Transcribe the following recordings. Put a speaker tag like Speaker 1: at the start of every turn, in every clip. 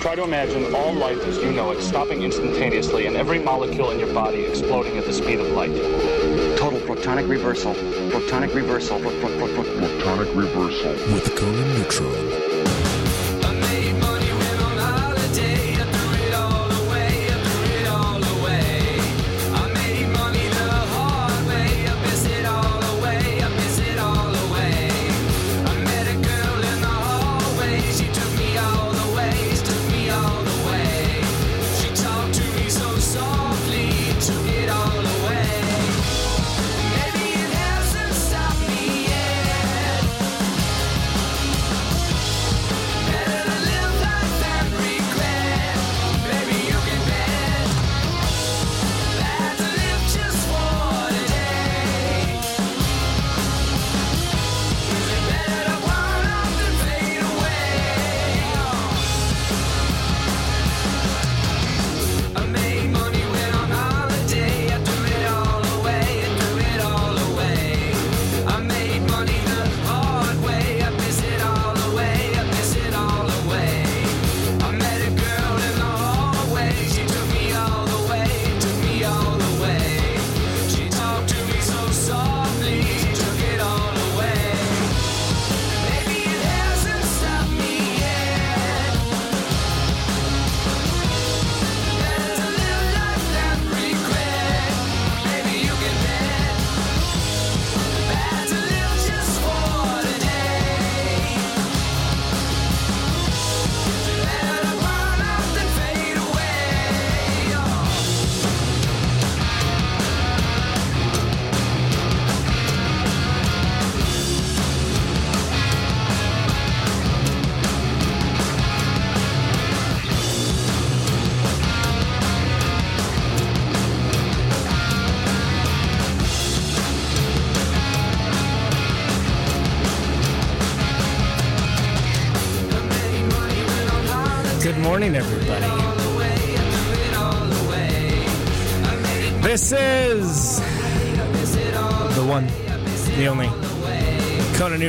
Speaker 1: Try to imagine all life as you know it stopping instantaneously and every molecule in your body exploding at the speed of light.
Speaker 2: Total protonic reversal. Protonic reversal. Pro- pro- pro- pro-
Speaker 3: Protonic reversal.
Speaker 4: with Conan Neutron.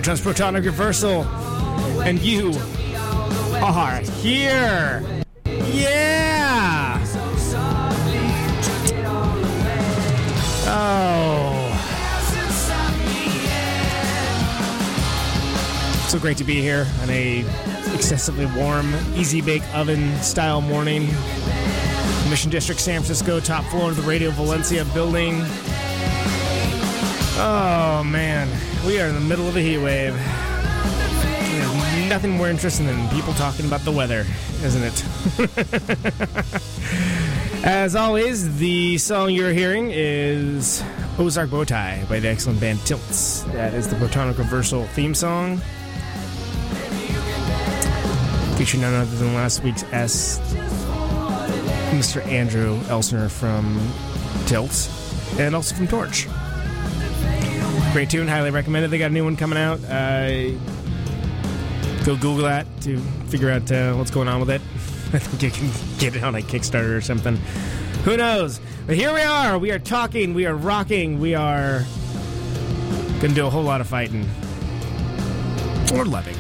Speaker 5: Conan Neutron's Protonic Reversal, and you are here. Yeah. Oh. So great to be here on a excessively warm, easy bake oven style morning. Mission District, San Francisco, top floor of the Radio Valencia building. Oh man, we are in the middle of a heat wave. Nothing more interesting than people talking about the weather, isn't it? As always, the song you're hearing is Ozark Bowtie by the excellent band Tilts. That is the Protonic Reversal theme song. Featuring none other than last week's S, Mr. Andrew Elsner from Tilts, and also from Torch. Great tune, highly recommended. They got a new one coming out. Uh, go Google that to figure out uh, what's going on with it. I think you can get it on a Kickstarter or something. Who knows? But here we are. We are talking. We are rocking. We are gonna do a whole lot of fighting or loving,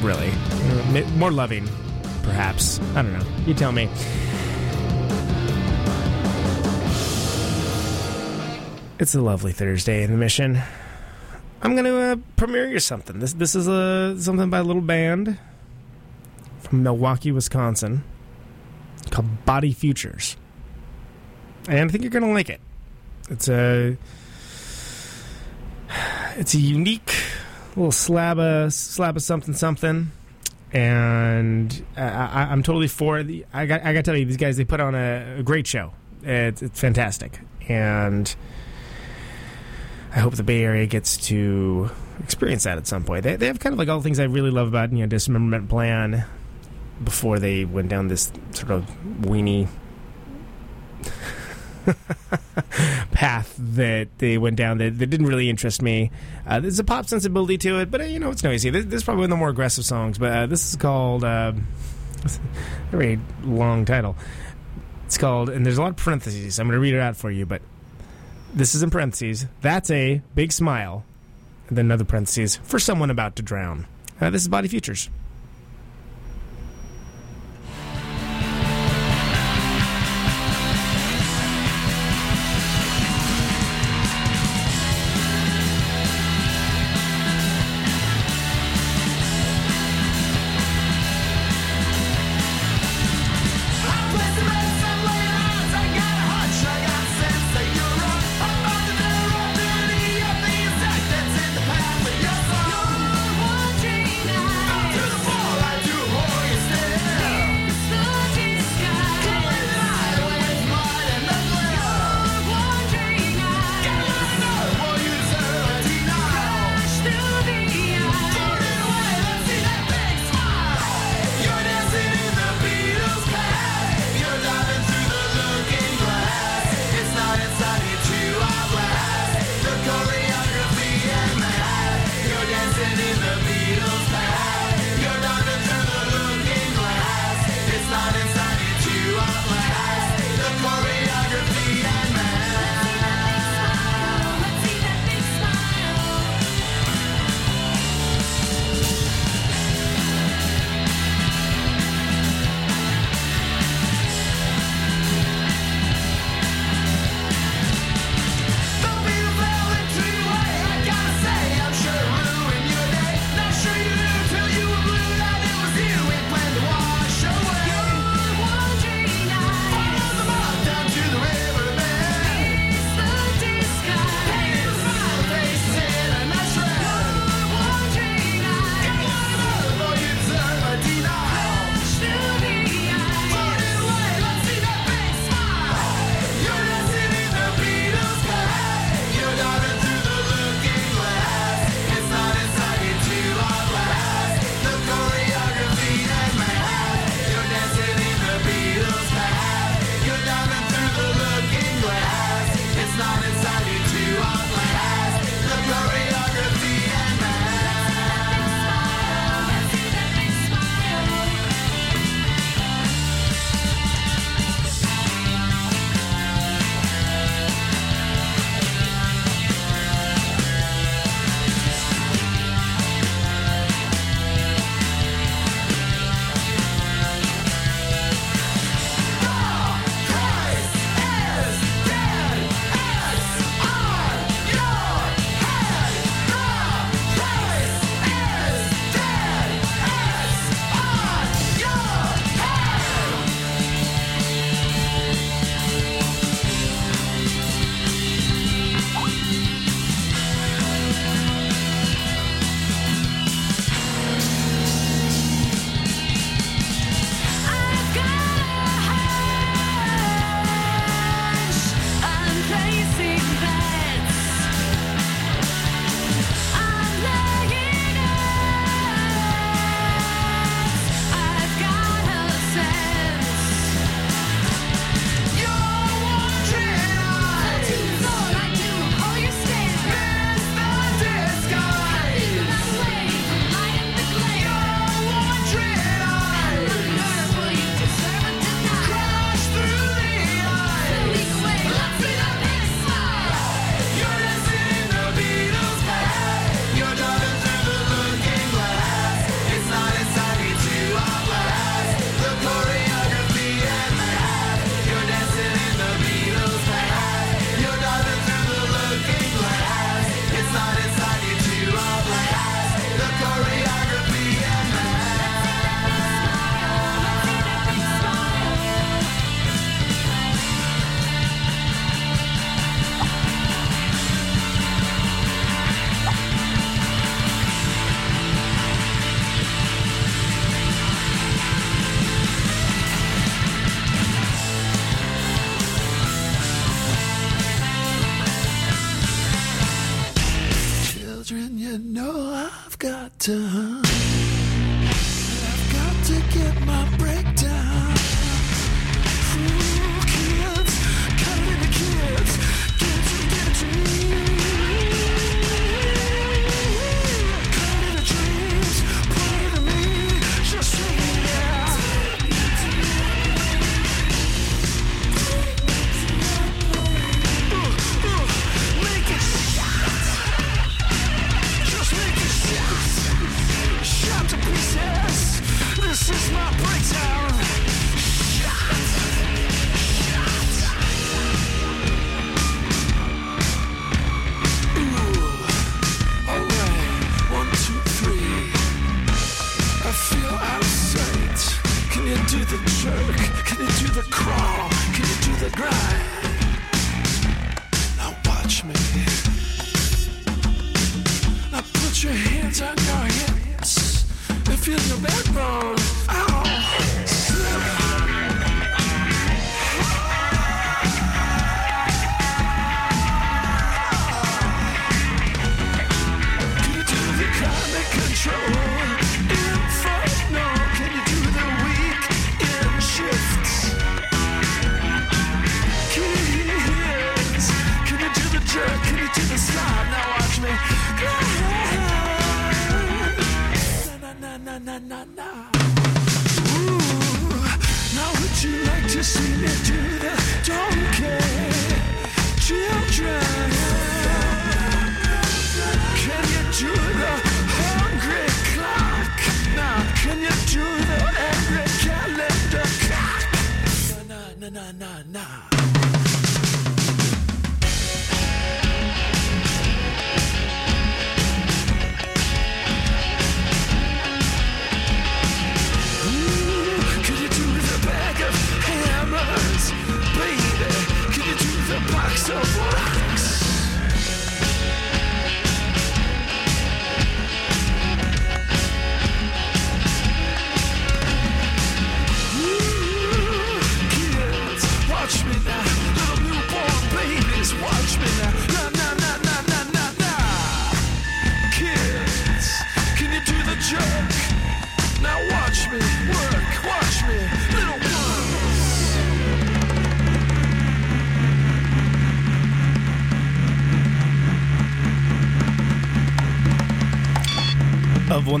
Speaker 5: really. Uh, More loving, perhaps. I don't know. You tell me. It's a lovely Thursday in the mission. I'm going to uh, premiere you something. This this is a something by a little band from Milwaukee, Wisconsin, called Body Futures, and I think you're going to like it. It's a it's a unique little slab of slab of something something, and I, I'm totally for it. I got I got to tell you, these guys they put on a, a great show. It's, it's fantastic, and I hope the Bay Area gets to experience that at some point. They, they have kind of like all the things I really love about you know Dismemberment Plan before they went down this sort of weenie path that they went down that, that didn't really interest me. Uh, there's a pop sensibility to it, but uh, you know it's noisy. This, this is probably one of the more aggressive songs, but uh, this is called uh, a very long title. It's called, and there's a lot of parentheses. I'm going to read it out for you, but this is in parentheses. That's a big smile. And then another parentheses for someone about to drown. Uh, this is Body Futures.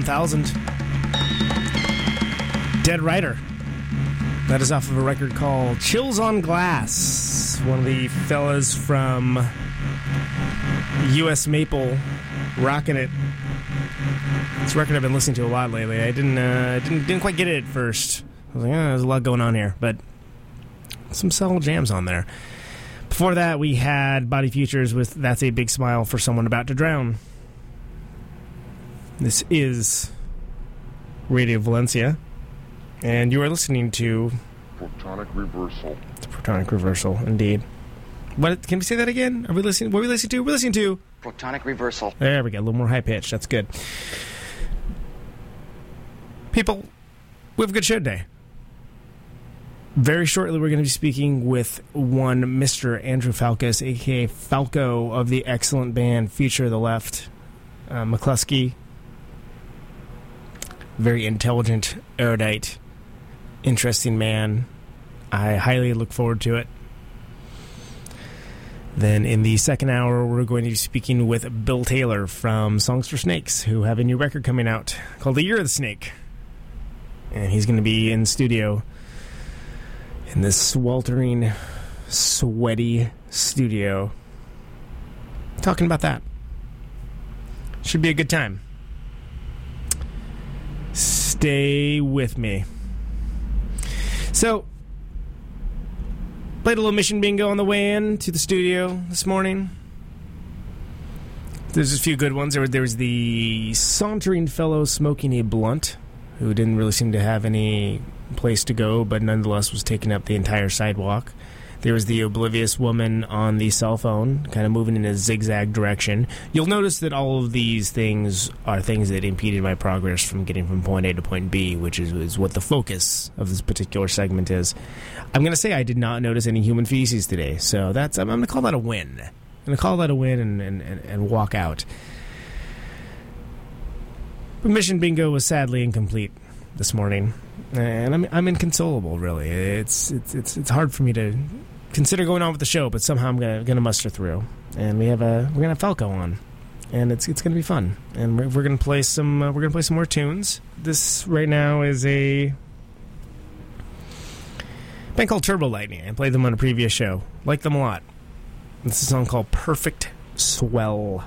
Speaker 5: 1000. Dead Rider. That is off of a record called Chills on Glass. One of the fellas from US Maple rocking it. It's a record I've been listening to a lot lately. I didn't uh, didn't didn't quite get it at first. I was like, oh, there's a lot going on here, but some solid jams on there. Before that, we had Body Futures with That's a Big Smile for Someone About to Drown. This is Radio Valencia, and you are listening to
Speaker 6: Protonic reversal.
Speaker 5: It's Protonic Reversal. Indeed. What can we say that again? Are we listening? What are we listening to? We're listening to.
Speaker 2: Protonic reversal.
Speaker 5: There we go. A little more high pitch. That's good. People, we have a good show today. Very shortly, we're going to be speaking with one Mr. Andrew Falkous, aka Falco of the excellent band Future of the Left. Uh, Mclusky, very intelligent, erudite, interesting man. I highly look forward to it. Then in the second hour, we're going to be speaking with Bill Taylor from Songs for Snakes, who have a new record coming out called The Year of the Snake. And he's going to be in studio in this sweltering, sweaty studio talking about that. Should be a good time. Stay with me. So, played a little mission bingo on the way in to the studio this morning. There's a few good ones. There, was- there was the sauntering fellow smoking a blunt, who didn't really seem to have any place to go, but nonetheless was taking up the entire sidewalk. There was the oblivious woman on the cell phone, kind of moving in a zigzag direction. You'll notice that all of these things are things that impeded my progress from getting from point A to point B, which is, is what the focus of this particular segment is. I'm going to say I did not notice any human feces today, so that's I'm, I'm going to call that a win. I'm going to call that a win and, and, and, and walk out.
Speaker 7: But Mission bingo was sadly incomplete this morning, and I'm I'm inconsolable. Really, it's it's it's it's hard for me to consider going on with the show, but somehow I'm gonna gonna muster through. And we have a we're gonna have Falco on, and it's it's gonna be fun. And we're, we're gonna play some uh, we're gonna play some more tunes. This right now is a band called Turbo Lightning. I played them on a previous show. Like them a lot. This is a song called Perfect Swell.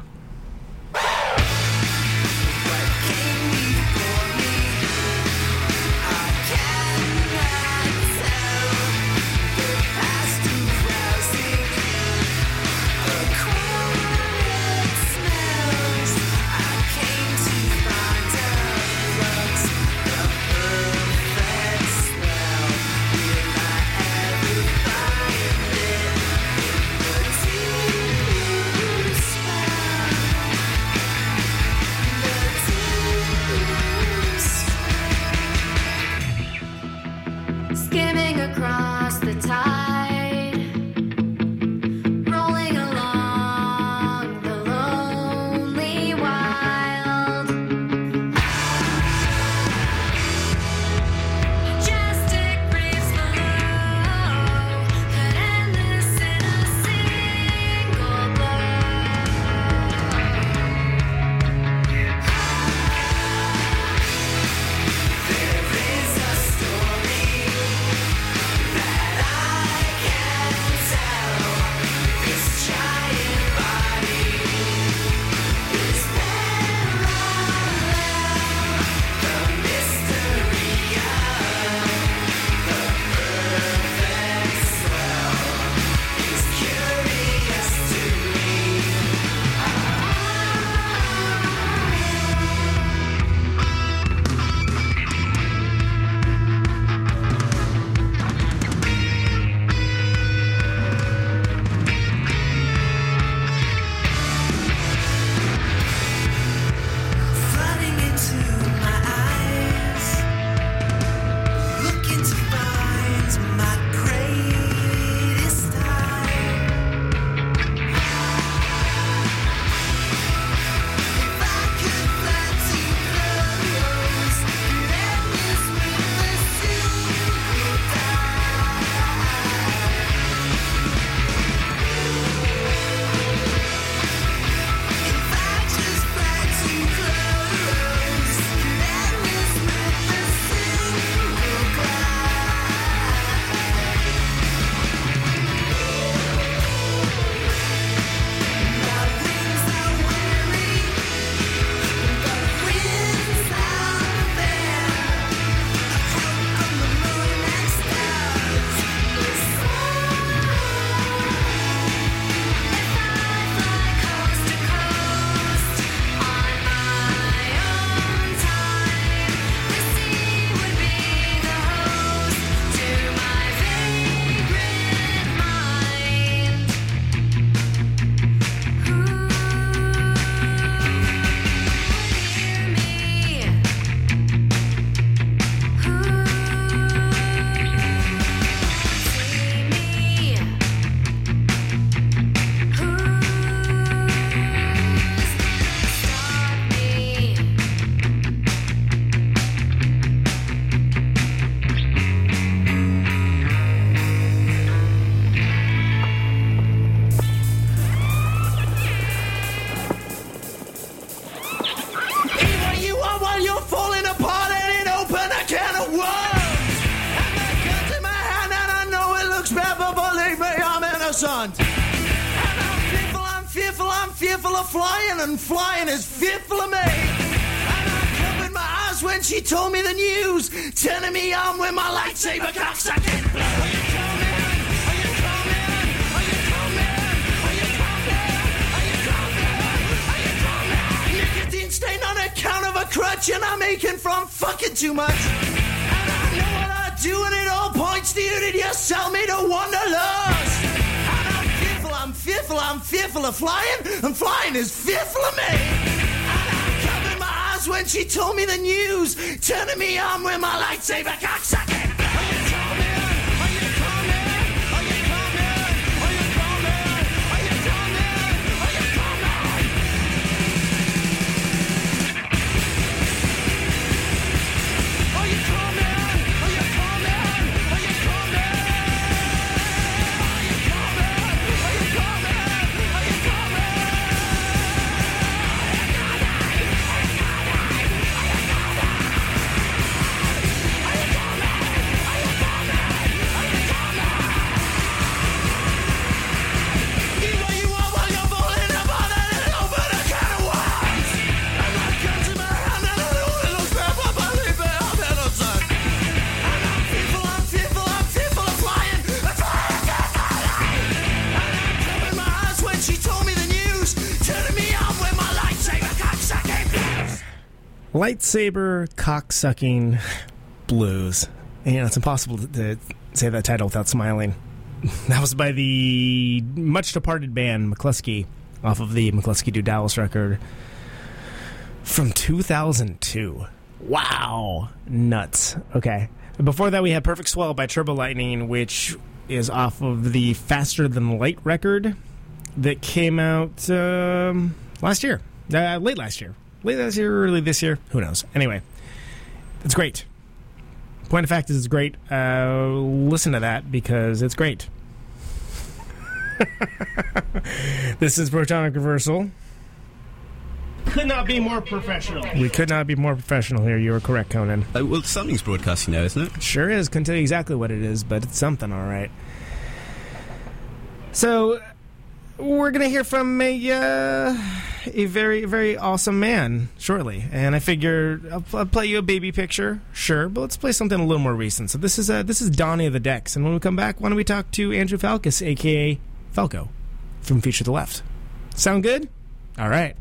Speaker 8: Flying, is fearful of me. And I covered my eyes when she told me the news, turning me on with my lightsaber cocksucking. Are you coming? Are you coming? Are you coming? Are you coming? Are you coming? Are you coming? Nicotine stain on account of a crutch, and I'm aching from fucking too much. And I know what I do, and it all points to you. Did you sell me to Wanderlust? Fearful, I'm fearful of flying, and flying is fearful of me. And I covered my eyes when she told me the news, turning me on with my lightsaber cocksucking. Lightsaber cocksucking blues. And, you know, it's impossible to, to say that title without smiling. That was by the much departed band Mclusky off of the Mclusky Do Dallas record from 2002. Wow. Nuts. Okay. Before that, we had Perfect Swell by Turbo Lightning, which is off of the Faster Than Light record that came out um, last year. Uh, late last year. Late last year, early this year. Who knows? Anyway, it's great. Point of fact is, it's great. Uh, listen to that because it's great. this is Protonic Reversal. Could not be more professional. We could not be more professional here. You were correct, Conan.
Speaker 9: Uh, well, something's broadcasting now, isn't it?
Speaker 8: Sure is. Couldn't tell you exactly what it is, but it's something, all right. So, we're gonna hear from a uh, a very very awesome man shortly, and I figure I'll, I'll play you a baby picture, sure, but let's play something a little more recent. So this is uh, this is Donnie of the Decks, and when we come back, why don't we talk to Andrew Falkous, aka Falco, from Future to the Left? Sound good? All right.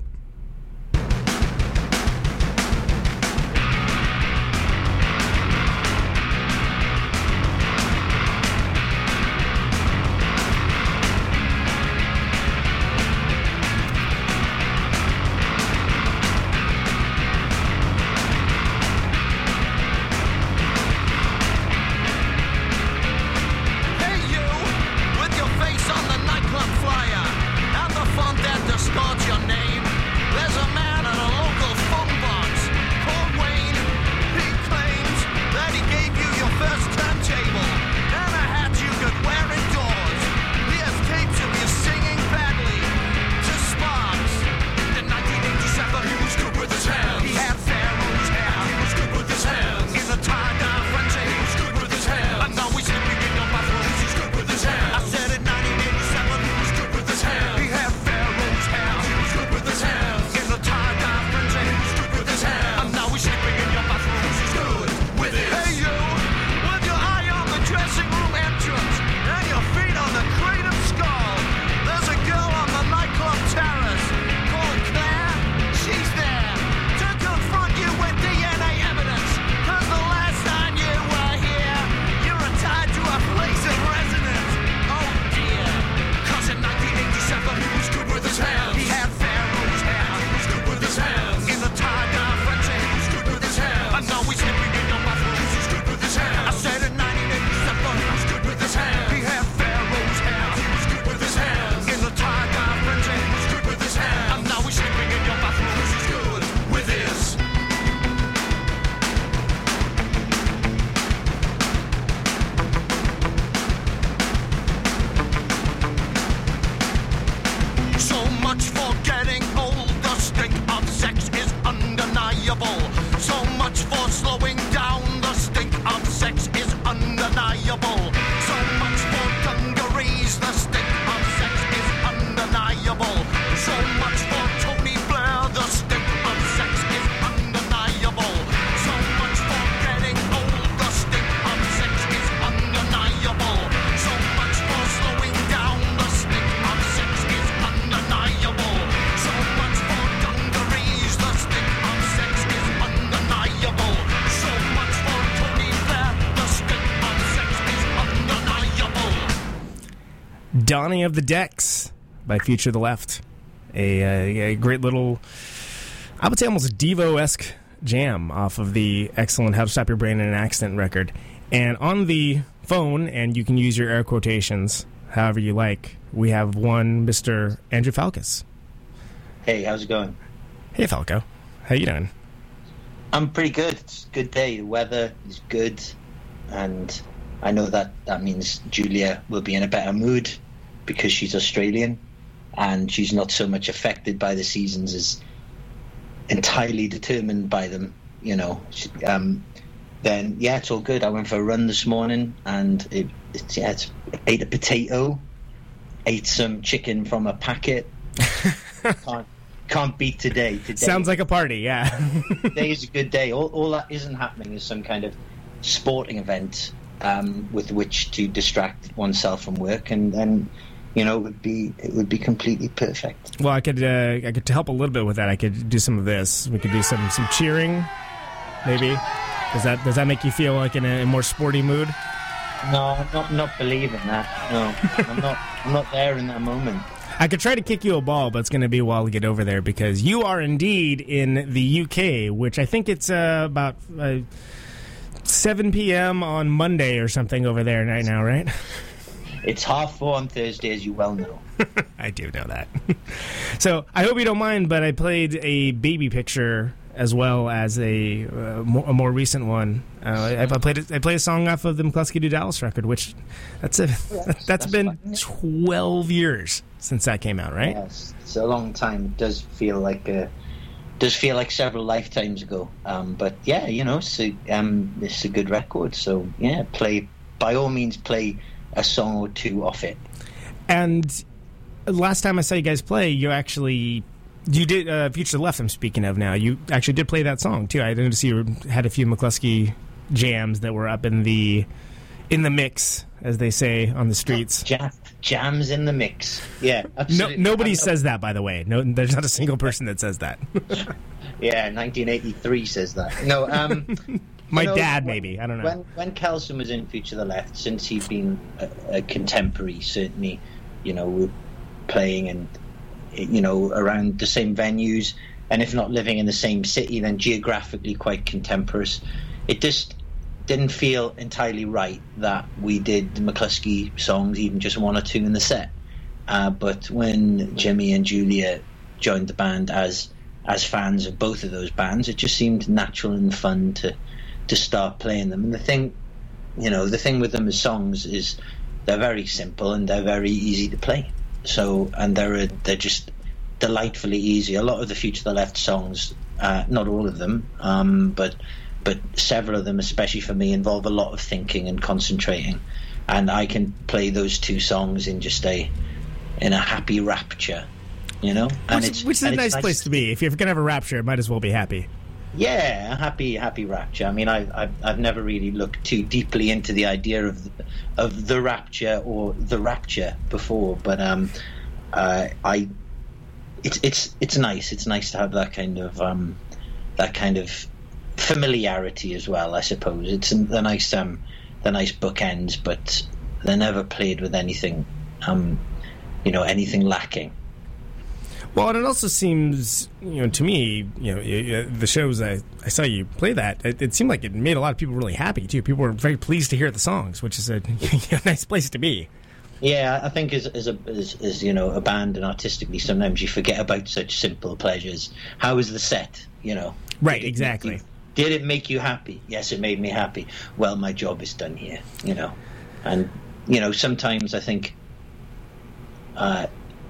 Speaker 8: Donnie of the Decks by Future the Left. A, uh, a great little, I would say almost Devo esque jam off of the excellent How to Stop Your Brain in an Accident record. And on the phone, and you can use your air quotations however you like, we have one Mr. Andrew Falkous.
Speaker 10: Hey, how's it going?
Speaker 8: Hey, Falco. How you doing?
Speaker 10: I'm pretty good. It's a good day. The weather is good, and I know that that means Julia will be in a better mood because she's Australian, and she's not so much affected by the seasons as entirely determined by them. You know, She- um, then yeah, it's all good. I went for a run this morning, and it, it's yeah, it's, ate a potato, ate some chicken from a packet. can't, can't beat today. Today
Speaker 8: Sounds like a party, yeah.
Speaker 10: today is a good day. All, all that isn't happening is some kind of sporting event um, with which to distract oneself from work, and then you know, it would be it would be completely perfect.
Speaker 5: Well, I could uh, I could help a little bit with that. I could do some of this. We could do some some cheering, maybe. Does that does that make you feel like in a, more sporty mood?
Speaker 10: No, I'm not not believing that. No, I'm not. I'm not there in that moment.
Speaker 5: I could try to kick you a ball, but it's going to be a while to get over there because you are indeed in the UK, which I think it's uh, about uh, 7 p.m. on Monday or something over there right now, right?
Speaker 10: It's half four on Thursday, as you well know.
Speaker 5: I do know that. so I hope you don't mind, but I played a baby picture as well as a, uh, more, a more recent one. Uh, I, I played a- I played a song off of the Mclusky to Dallas record, which that's a that's,
Speaker 10: that's
Speaker 5: been twelve years since that came out, right?
Speaker 10: Yes, it's a long time. It does feel like a, does feel like several lifetimes ago. Um, but yeah, you know, it's a, um, it's a good record. So yeah, play by all means play a song or two off it.
Speaker 5: And last time I saw you guys play, you actually you did uh, Future Left. I'm speaking of now. You actually did play that song too. I didn't see you had a few Mclusky jams that were up in the in the mix, as they say on the streets.
Speaker 10: Jam, jams in the mix. Yeah,
Speaker 5: No, nobody says that, by the way. No, there's not a single person that says that.
Speaker 10: Yeah, 1983 says that. No, um,
Speaker 5: My
Speaker 10: you know,
Speaker 5: dad,
Speaker 10: when-
Speaker 5: maybe. I don't know.
Speaker 10: When when Kelson was in Future the Left, since he'd been a, a contemporary, certainly, you know, we're playing and you know around the same venues, and if not living in the same city, then geographically quite contemporaneous. It just didn't feel entirely right that we did the Mclusky songs, even just one or two in the set. Uh, but when Jimmy and Julia joined the band as as fans of both of those bands, it just seemed natural and fun to to start playing them. And the thing, you know, the thing with them as songs is they're very simple and they're very easy to play. So and they're they're just delightfully easy. A lot of the Future the Left songs, uh, not all of them, um, but but several of them, especially for me, involve a lot of thinking and concentrating. And I can play those two songs in just a in a happy rapture, you know. And
Speaker 5: which, which is a
Speaker 10: and
Speaker 5: nice place to be. If you're gonna have a rapture, it might as well be happy.
Speaker 10: Yeah, happy, happy rapture. I mean, I, I've, I've never really looked too deeply into the idea of the, of the rapture or the rapture before, but um, uh, I, it's it's it's nice. It's nice to have that kind of um, that kind of familiarity as well. I suppose it's the nice um, the nice bookends, but they're never played with anything, um, you know, anything lacking.
Speaker 5: Well, and it also seems, you know, to me, you know, the shows I, I saw you play that, it, it seemed like it made a lot of people really happy too. People were very pleased to hear the songs, which is a, nice place to be.
Speaker 10: Yeah, I think as as a as, as you know a band and artistically, sometimes you forget about such simple pleasures. How was the set? You know,
Speaker 5: Right,
Speaker 10: Did
Speaker 5: exactly.
Speaker 10: did it make you happy? Yes, it made me happy. Well, my job is done here. You know, and you know sometimes I think uh,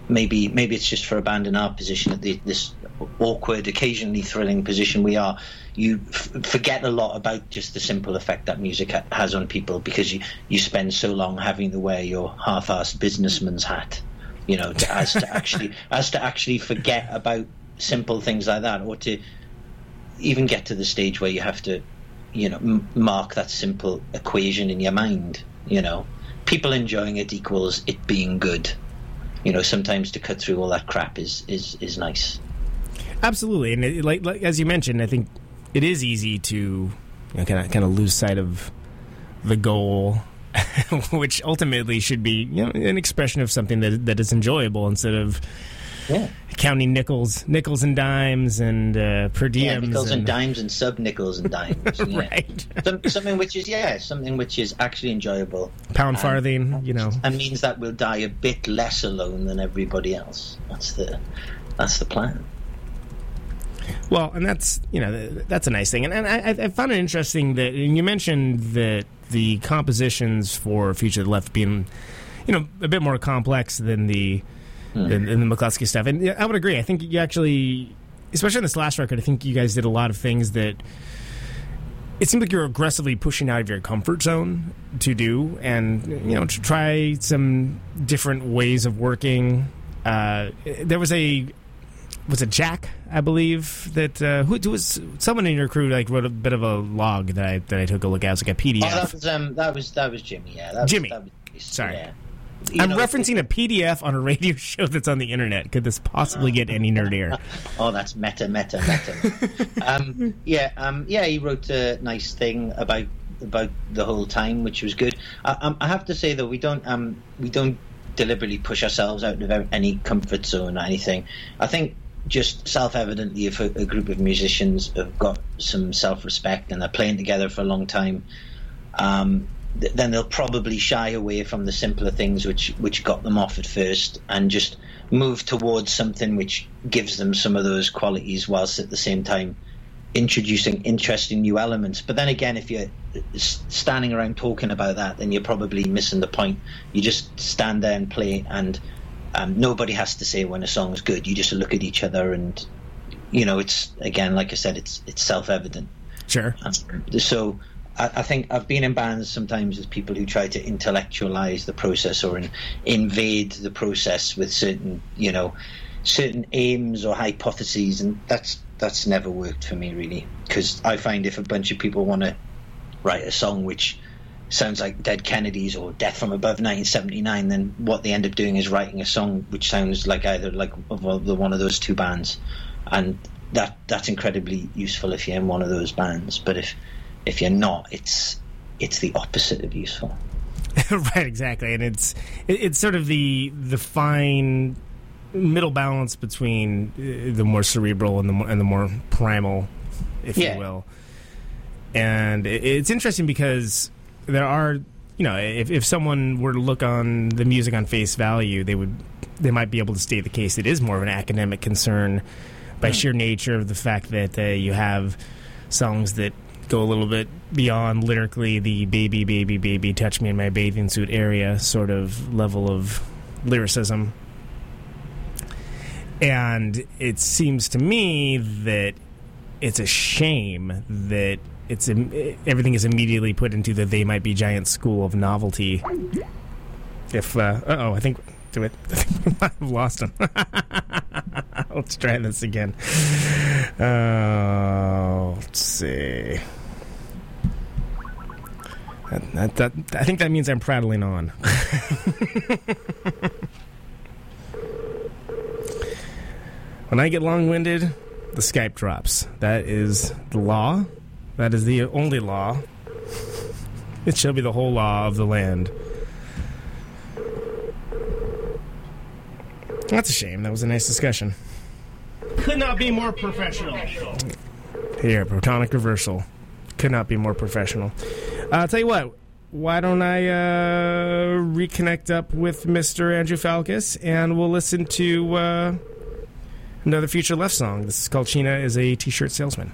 Speaker 10: maybe maybe it's just for a band in our position at the, this awkward, occasionally thrilling position we are. You f- forget a lot about just the simple effect that music ha- has on people because you you spend so long having to wear your half-assed businessman's hat, you know, to, as to actually as to actually forget about simple things like that, or to even get to the stage where you have to, you know, m- mark that simple equation in your mind. You know, people enjoying it equals it being good. You know, sometimes to cut through all that crap is is is nice.
Speaker 5: Absolutely, and it, like, like as you mentioned, I think it is easy to you know, kind of kind of lose sight of the goal, which ultimately should be you know an expression of something that that is enjoyable instead of
Speaker 10: Yeah.
Speaker 5: counting nickels, nickels and dimes, and uh, per diems.
Speaker 10: Yeah, nickels and dimes and sub nickels and dimes. Yeah.
Speaker 5: right,
Speaker 10: Some, something which is yeah, something which is actually enjoyable
Speaker 5: pound
Speaker 10: And-
Speaker 5: farthing. You know,
Speaker 10: and means that we'll die a bit less alone than everybody else. That's the that's the plan.
Speaker 5: Well, and that's you know that's a nice thing, and, and I, I found it interesting that and you mentioned that the compositions for Future to the Left being you know a bit more complex than the than, than the Mclusky stuff, and yeah, I would agree. I think you actually, especially on this last record, I think you guys did a lot of things that it seemed like you're aggressively pushing out of your comfort zone to do, and you know to try some different ways of working. Uh, there was a was it Jack, I believe that uh, who, who was someone in your crew like wrote a bit of a log that I that I took a look at. It was like a PDF.
Speaker 10: Oh, that was um, that was that was Jimmy. Yeah, that was,
Speaker 5: Jimmy.
Speaker 10: That was,
Speaker 5: Sorry.
Speaker 10: Yeah. You
Speaker 5: I'm
Speaker 10: know,
Speaker 5: referencing a PDF on a radio show that's on the internet. Could this possibly get any nerdier?
Speaker 10: Oh, that's meta, meta, meta. um, yeah, um, yeah. He wrote a nice thing about about the whole time, which was good. I, um, I have to say though, we don't um, we don't deliberately push ourselves out of any comfort zone or anything. I think just self-evidently, if a, a group of musicians have got some self-respect and they're playing together for a long time, um, th- then they'll probably shy away from the simpler things which which got them off at first and just move towards something which gives them some of those qualities whilst at the same time introducing interesting new elements. But then again, if you're standing around talking about that, then you're probably missing the point. You just stand there and play, and um, nobody has to say when a song's good. You just look at each other, and you know, it's again, like I said, it's it's self-evident.
Speaker 5: Sure.
Speaker 10: Um, so I, think I've been in bands sometimes with people who try to intellectualize the process or in, invade the process with certain, you know, certain aims or hypotheses, and that's that's never worked for me really. Because I find if a bunch of people want to write a song which sounds like Dead Kennedys or Death from Above 1979, then what they end up doing is writing a song which sounds like either like one of those two bands, and that that's incredibly useful if you're in one of those bands. But if if you're not, it's it's the opposite of useful.
Speaker 5: right, exactly, and it's it, it's sort of the the fine middle balance between uh, the more cerebral and the more, and the more primal, if
Speaker 10: Yeah.
Speaker 5: you will. And it, it's interesting because there are, you know, if if someone were to look on the music on face value, they would they might be able to state the case. It is more of an academic concern by sheer nature of the fact that uh, you have songs that go a little bit beyond lyrically the baby, baby, baby, touch me in my bathing suit area sort of level of lyricism. And it seems to me that it's a shame that it's everything is immediately put into the they might be giant school of novelty. If uh oh, I think do it. I think we might have lost him. Let's try this again. Uh, let's see. That, that, I think that means I'm prattling on. when I get long winded, the Skype drops. That is the law. That is the only law. It shall be the whole law of the land. That's a shame. That was a nice discussion. Could not be more professional. Here, Protonic Reversal. Could not be more professional. Uh, I'll tell you what. Why don't I uh, reconnect up with Mr. Andrew Falkous and we'll listen to uh, another Future Left song. This is called Sheena is a T-shirt salesman.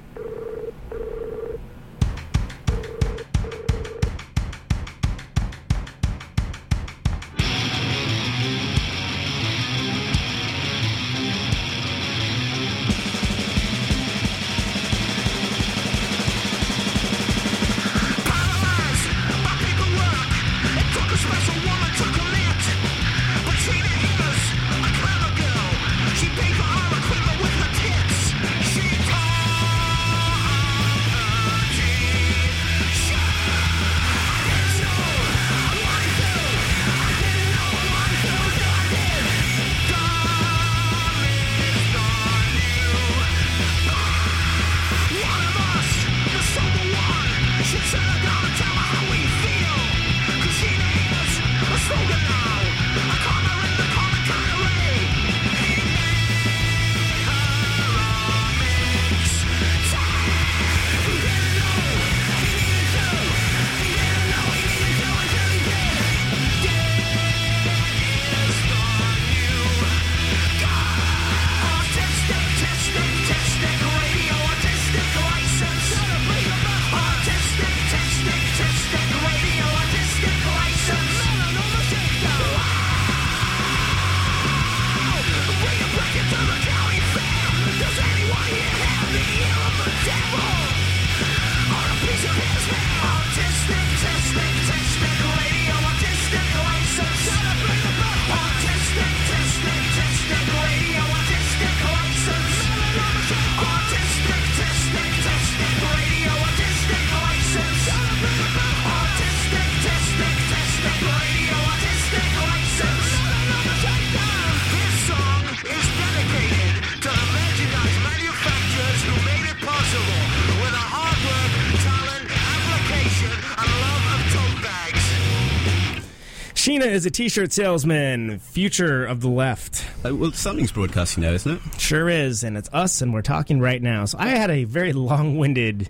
Speaker 5: Sheena is a t-shirt salesman, future of the left.
Speaker 9: Uh, well, something's broadcasting now, isn't it?
Speaker 5: Sure is, and it's us, and we're talking right now. So I had a very long-winded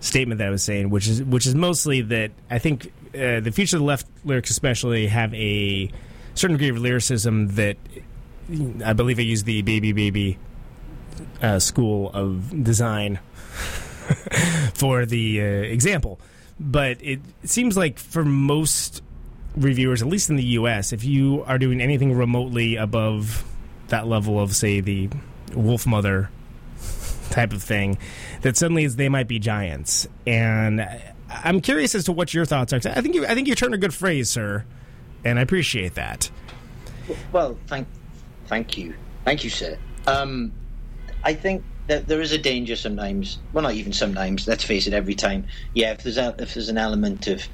Speaker 5: statement that I was saying, which is which is mostly that I think uh, the future of the left lyrics, especially, have a certain degree of lyricism that I believe I used the baby baby uh, school of design for the uh, example, but it seems like for most reviewers, at least in the U.S., if you are doing anything remotely above that level of, say, the Wolfmother type of thing, that suddenly is they might be giants. And I'm curious as to what your thoughts are. I think you, I think you turned a good phrase, sir, and I appreciate that.
Speaker 10: Well, thank, thank you, thank you, sir. Um, I think that there is a danger sometimes. Well, not even sometimes. Let's face it, every time. Yeah, if there's a, if there's an element of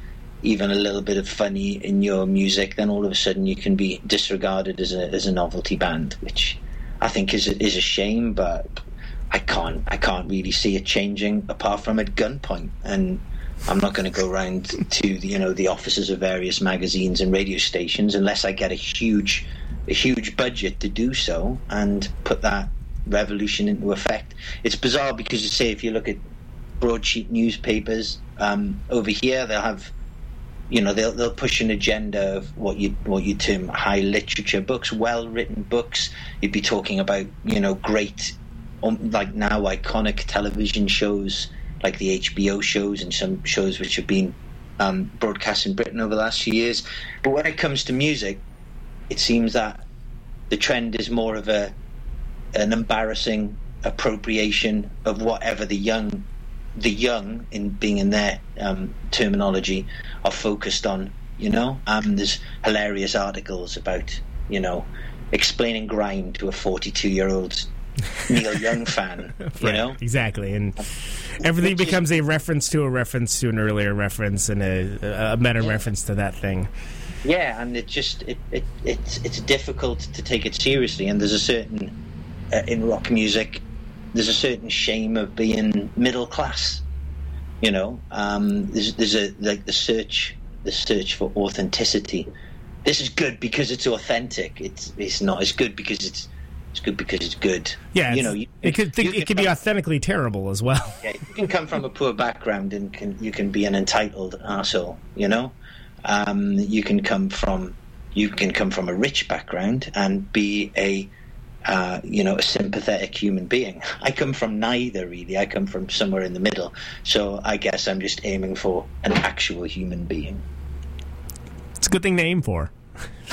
Speaker 10: even a little bit of funny in your music, then all of a sudden you can be disregarded as a as a novelty band, which I think is a, is a shame. But I can't I can't really see it changing apart from at gunpoint and. I'm not going to go around to the, you know the offices of various magazines and radio stations unless I get a huge a huge budget to do so and put that revolution into effect. It's bizarre because you say if you look at broadsheet newspapers um, over here, they'll have you know they'll they'll push an agenda of what you what you term high literature books, well written books. You'd be talking about you know great um, like now iconic television shows like the HBO shows and some shows which have been um, broadcast in Britain over the last few years. But when it comes to music, it seems that the trend is more of a an embarrassing appropriation of whatever the young the young in being in their um, terminology are focused on you know? Um, there's hilarious articles about you know explaining grime to a 42 year old Neil Young fan you know?
Speaker 5: exactly, and everything
Speaker 10: Which is-
Speaker 5: becomes a reference to a reference to an earlier reference and a, a meta reference to that thing.
Speaker 10: Yeah, and it just it, it it's it's difficult to take it seriously, and there's a certain uh, in rock music, there's a certain shame of being middle class. You know, um, there's there's a like the search the search for authenticity. This is good because it's authentic. It's it's not. It's good because it's it's good because it's good.
Speaker 5: Yeah,
Speaker 10: you know, you,
Speaker 5: it could think, it could be authentically terrible as well.
Speaker 10: yeah, you can come from a poor background and can you can be an entitled asshole, you know. Um, you can come from you can come from a rich background and be a uh, you know a sympathetic human being. I come from neither really. I come from somewhere in the middle. So I guess I'm just aiming for an actual human being.
Speaker 5: It's a good thing to aim for.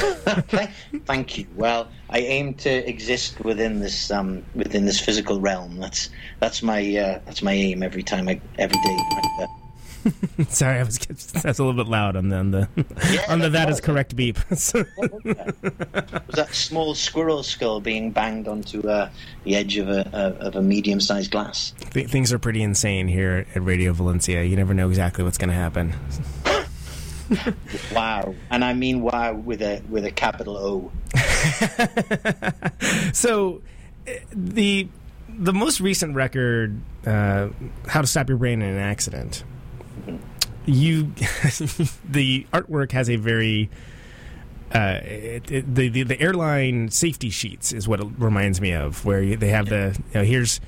Speaker 10: Thank- you. Well, I aim to exist within this um, within this physical realm. That's that's my uh, that's my aim every time I every day. I,
Speaker 5: Sorry, I was that's a little bit loud on the on the,
Speaker 10: Yeah,
Speaker 5: on the
Speaker 10: that
Speaker 5: that is
Speaker 10: was.
Speaker 5: correct beep. So-
Speaker 10: was that small squirrel skull being banged onto uh, the edge of a, a of a medium sized glass?
Speaker 5: Th- things are pretty insane here at Radio Valencia. You never know exactly what's going to happen.
Speaker 10: Wow, and I mean wow with a with a capital O.
Speaker 5: So uh, the the most recent record, uh, "How to Stop Your Brain in an Accident," you the artwork has a very uh, it, it, the, the the airline safety sheets is what it reminds me of, where they have the you know, here's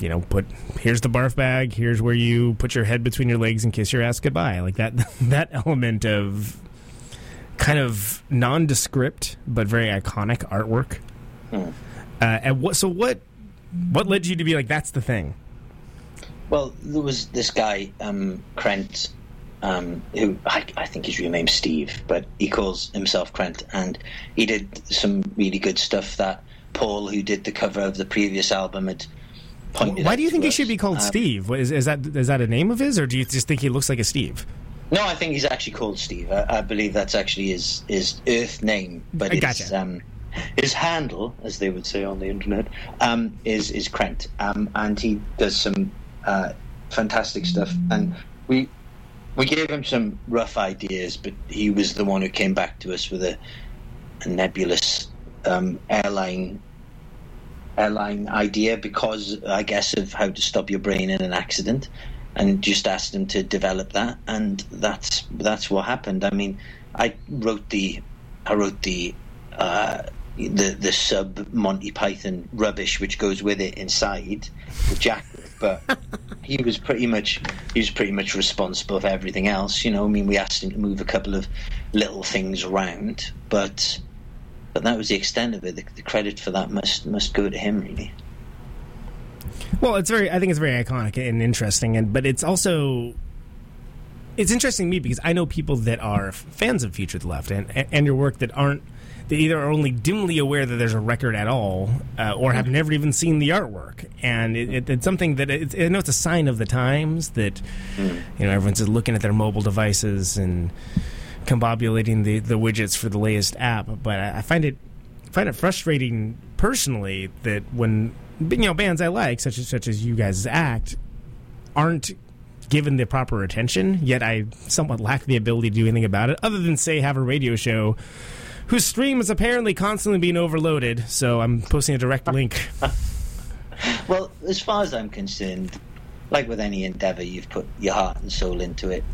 Speaker 5: you know put here's the barf bag, here's where you put your head between your legs and kiss your ass goodbye, like that that element of kind of nondescript but very iconic artwork.
Speaker 10: Hmm.
Speaker 5: Uh, and what so what what led you to be like that's the thing?
Speaker 10: Well, there was this guy, um, Krent, um, who I, I think his real name's Steve, but he calls himself Krent, and he did some really good stuff that Paul, who did the cover of the previous album, had pointed out.
Speaker 5: Why do you think he
Speaker 10: us.
Speaker 5: should be called
Speaker 10: Um,
Speaker 5: Steve? Is, is that is that a name of his, or do you just think he looks like a Steve?
Speaker 10: No, I think he's actually called Steve. I, I believe that's actually his his Earth name, but
Speaker 5: I
Speaker 10: his,
Speaker 5: gotcha.
Speaker 10: um, his handle, as they would say on the internet, um, is is Krent, um, and he does some uh, fantastic stuff. And we we gave him some rough ideas, but he was the one who came back to us with a, a nebulous um, airline airline idea because I guess of how to stop your brain in an accident. and just asked him to develop that, and that's that's what happened. I mean, I wrote the I wrote the uh, the the sub Monty Python rubbish which goes with it inside the jacket, but he was pretty much he was pretty much responsible for everything else. You know, I mean, we asked him to move a couple of little things around, but but that was the extent of it. The, the credit for that must must go to him, really.
Speaker 5: Well, it's very. I think it's very iconic and interesting, and but it's also it's interesting to me because I know people that are fans of Future the Left and and your work that aren't. They either are only dimly aware that there's a record at all, uh, or have never even seen the artwork, and it, it, it's something that it's, I know it's a sign of the times that you know everyone's just looking at their mobile devices and combobulating the, the widgets for the latest app. But I, I find it find it frustrating personally that when you know bands I like, such as such as you guys' act, aren't given the proper attention. Yet I somewhat lack the ability to do anything about it, other than say have a radio show whose stream is apparently constantly being overloaded. So I'm posting a direct link.
Speaker 10: Well, as far as I'm concerned, like with any endeavor, you've put your heart and soul into it.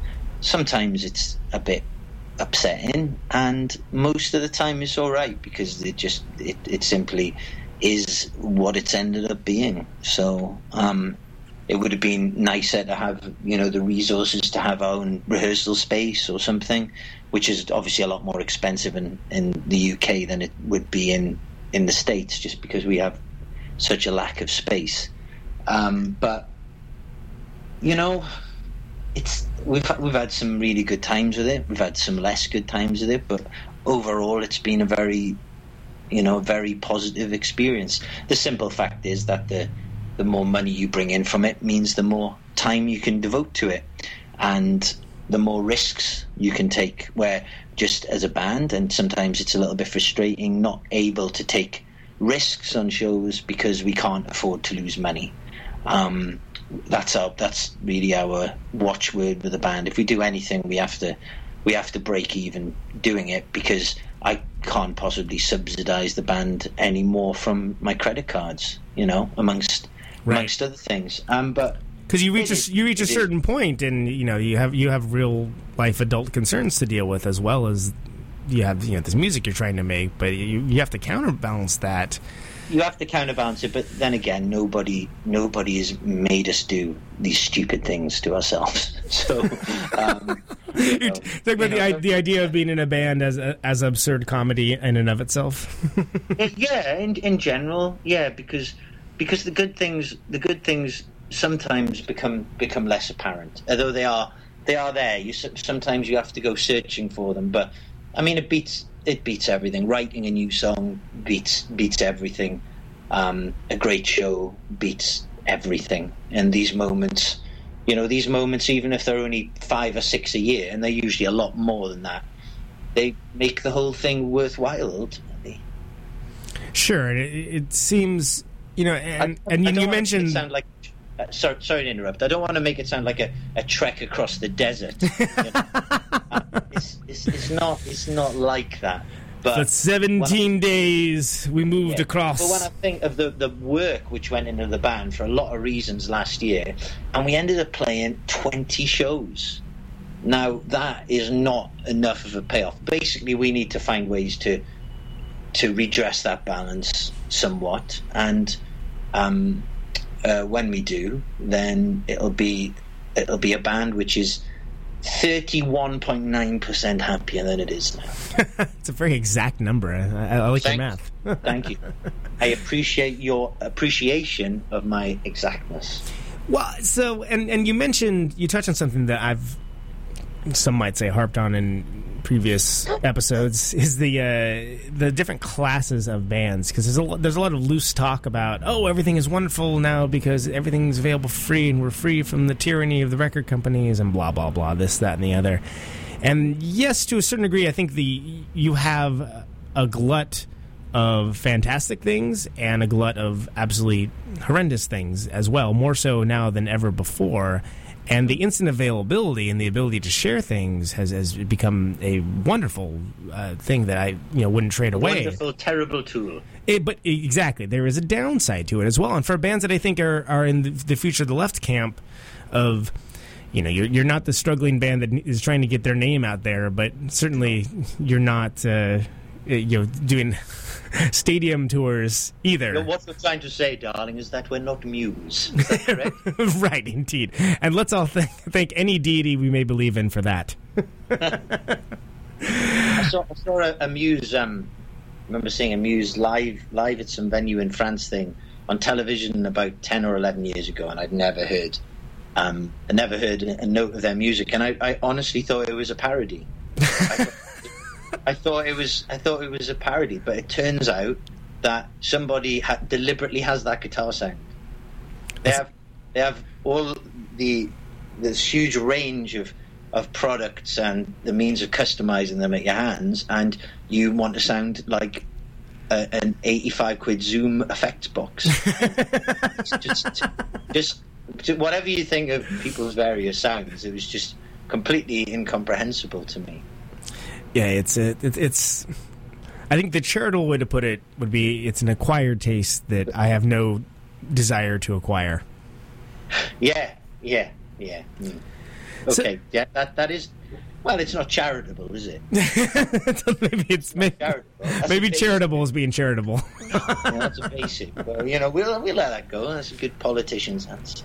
Speaker 10: Sometimes it's a bit upsetting, and most of the time it's all right because it just it, it simply is what it's ended up being. So um, it would have been nicer to have you know the resources to have our own rehearsal space or something, which is obviously a lot more expensive in, in the UK than it would be in in the states, just because we have such a lack of space. Um, but you know, it's we've we've had some really good times with it. We've had some less good times with it, but overall, it's been a very, you know, very positive experience. The simple fact is that the the more money you bring in from it means the more time you can devote to it, and the more risks you can take. Where just as a band, and sometimes it's a little bit frustrating not able to take risks on shows because we can't afford to lose money. Um, that's our that's really our watchword with the band. If we do anything, we have to we have to break even doing it because I can't possibly subsidize the band anymore from my credit cards. You know, amongst
Speaker 5: Right.
Speaker 10: amongst other things. Um, but
Speaker 5: because you reach a, you reach a
Speaker 10: it is-
Speaker 5: certain point, and you know you have you have real life adult concerns to deal with as well as you have you know this music you're trying to make, but you you have to counterbalance that.
Speaker 10: you have to counterbalance it. But then again, nobody nobody has made us do these stupid things to ourselves. So. Um, you know,
Speaker 5: about
Speaker 10: you
Speaker 5: the, i- the idea of being in a band as a, as absurd comedy in and of itself.
Speaker 10: yeah in in general yeah because because the good things the good things sometimes become become less apparent. Although they are they are there you sometimes you have to go searching for them but i mean it beats it beats everything. Writing a new song beats beats everything. Um, a great show beats everything. And these moments you know these moments even if they're only five or six a year and they're usually a lot more than that they make the whole thing worthwhile ultimately.
Speaker 5: Sure, it, it seems you know, and
Speaker 10: I-
Speaker 5: and
Speaker 10: I
Speaker 5: you, you
Speaker 10: wanna make it
Speaker 5: mentioned
Speaker 10: sound like uh, sorry, sorry to interrupt. I don't want to make it sound like a, a trek across the desert. you know. Uh, it's, it's, it's not. It's not like that. But
Speaker 5: the 17 days we moved
Speaker 10: yeah,
Speaker 5: across.
Speaker 10: But when I think of the, the work which went into the band for a lot of reasons last year, and we ended up playing 20 shows. Now, that is not enough of a payoff. Basically, we need to find ways to to redress that balance somewhat. And um, uh, when we do, then it'll be it'll be a band which is 31.9% happier than it is now.
Speaker 5: it's a very exact number. I, I like
Speaker 10: Thank-
Speaker 5: your math.
Speaker 10: Thank you. I appreciate your appreciation of my exactness.
Speaker 5: Well, so and and you mentioned you touched on something that I've some might say harped on in previous episodes is the uh, the different classes of bands because there's a there's a lot of loose talk about oh everything is wonderful now because everything's available free and we're free from the tyranny of the record companies and blah blah blah this that and the other and yes to a certain degree I think the you have a glut of fantastic things and a glut of absolutely horrendous things as well, more so now than ever before. And the instant availability and the ability to share things has, has become a wonderful uh, thing that I you know wouldn't trade away.
Speaker 10: A wonderful, terrible tool.
Speaker 5: It, but exactly, there is a downside to it as well. And for bands that I think are, are in the, the future of the left camp of you know, you're you're not the struggling band that is trying to get their name out there, but certainly you're not, uh, you know, doing stadium tours either.
Speaker 10: You know, what we're trying to say, darling, is that we're not Muse. Is that correct?
Speaker 5: right, indeed. And let's all thank, thank any deity we may believe in for that.
Speaker 10: I saw, I saw a, a Muse. Um, I remember seeing a Muse live live at some venue in France thing on television about ten or eleven years ago, and I'd never heard, um, I never heard a, a note of their music, and I, I honestly thought it was a parody. I, thought, it was I thought it was a parody, but it turns out that somebody ha- deliberately has that guitar sound. They have they have all the this huge range of of products and the means of customizing them at your hands, and you want to sound like a, an eighty-five quid Zoom effects box. just, just, just whatever you think of people's various sounds, it was just completely incomprehensible to me.
Speaker 5: Yeah, it's a, it, it's. I think the charitable way to put it would be it's an acquired taste that I have no desire to acquire.
Speaker 10: Yeah, yeah, yeah. mm.
Speaker 5: So-
Speaker 10: Okay, yeah, that that is. Well, it's not charitable, is it?
Speaker 5: maybe it's maybe,
Speaker 10: Charitable.
Speaker 5: Maybe charitable is being charitable.
Speaker 10: yeah, that's a basic. Well, you know, we'll we'll let that go. That's a good politician's answer.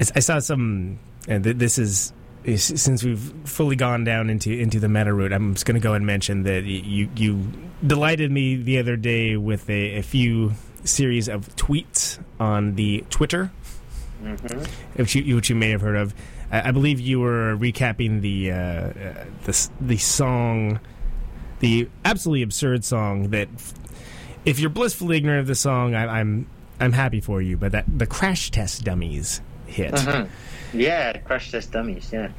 Speaker 5: I I saw some, and th- this is is- since we've fully gone down into into the meta route. I'm just going to go and mention that you you delighted me the other day with a, a few series of tweets on the Twitter, which you which you may have heard of. I, I believe you were recapping the uh, uh, the the song, the absolutely absurd song that. If you're blissfully ignorant of the song, I, I'm I'm happy for you. But that the crash test dummies hit.
Speaker 10: Yeah, Crash Test Dummies. Yeah,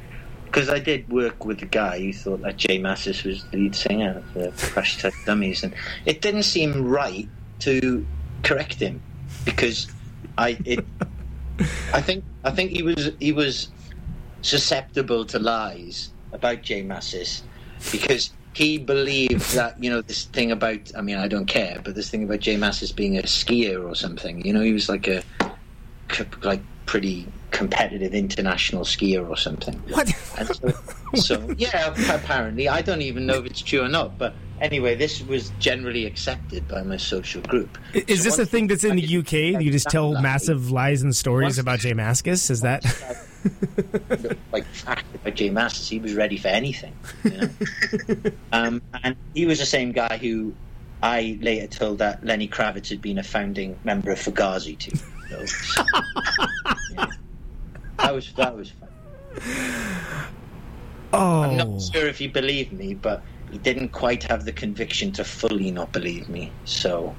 Speaker 10: because I did work with a guy who thought that J Mascis was the lead singer of the Crash Test Dummies, and it didn't seem right to correct him because I it. I think I think he was he was susceptible to lies about J Mascis because he believed that you know this thing about I mean I don't care but this thing about J Mascis being a skier or something you know he was like a like pretty competitive international skier or something so, so yeah apparently I don't even know if it's true or not but anyway this was generally accepted by my social group
Speaker 5: Is
Speaker 10: So
Speaker 5: this a thing that's in
Speaker 10: I
Speaker 5: the UK? You just tell
Speaker 10: lie,
Speaker 5: massive lies and stories
Speaker 10: Once-
Speaker 5: about J Mascis? Is that?
Speaker 10: like fact about Jay he was ready for anything. You know? um, and he was the same guy who I later told that Lenny Kravitz had been a founding member of Fugazi too. So. That was that was fun.
Speaker 5: Oh.
Speaker 10: I'm not sure if he believed me, but he didn't quite have the conviction to fully not believe me. So.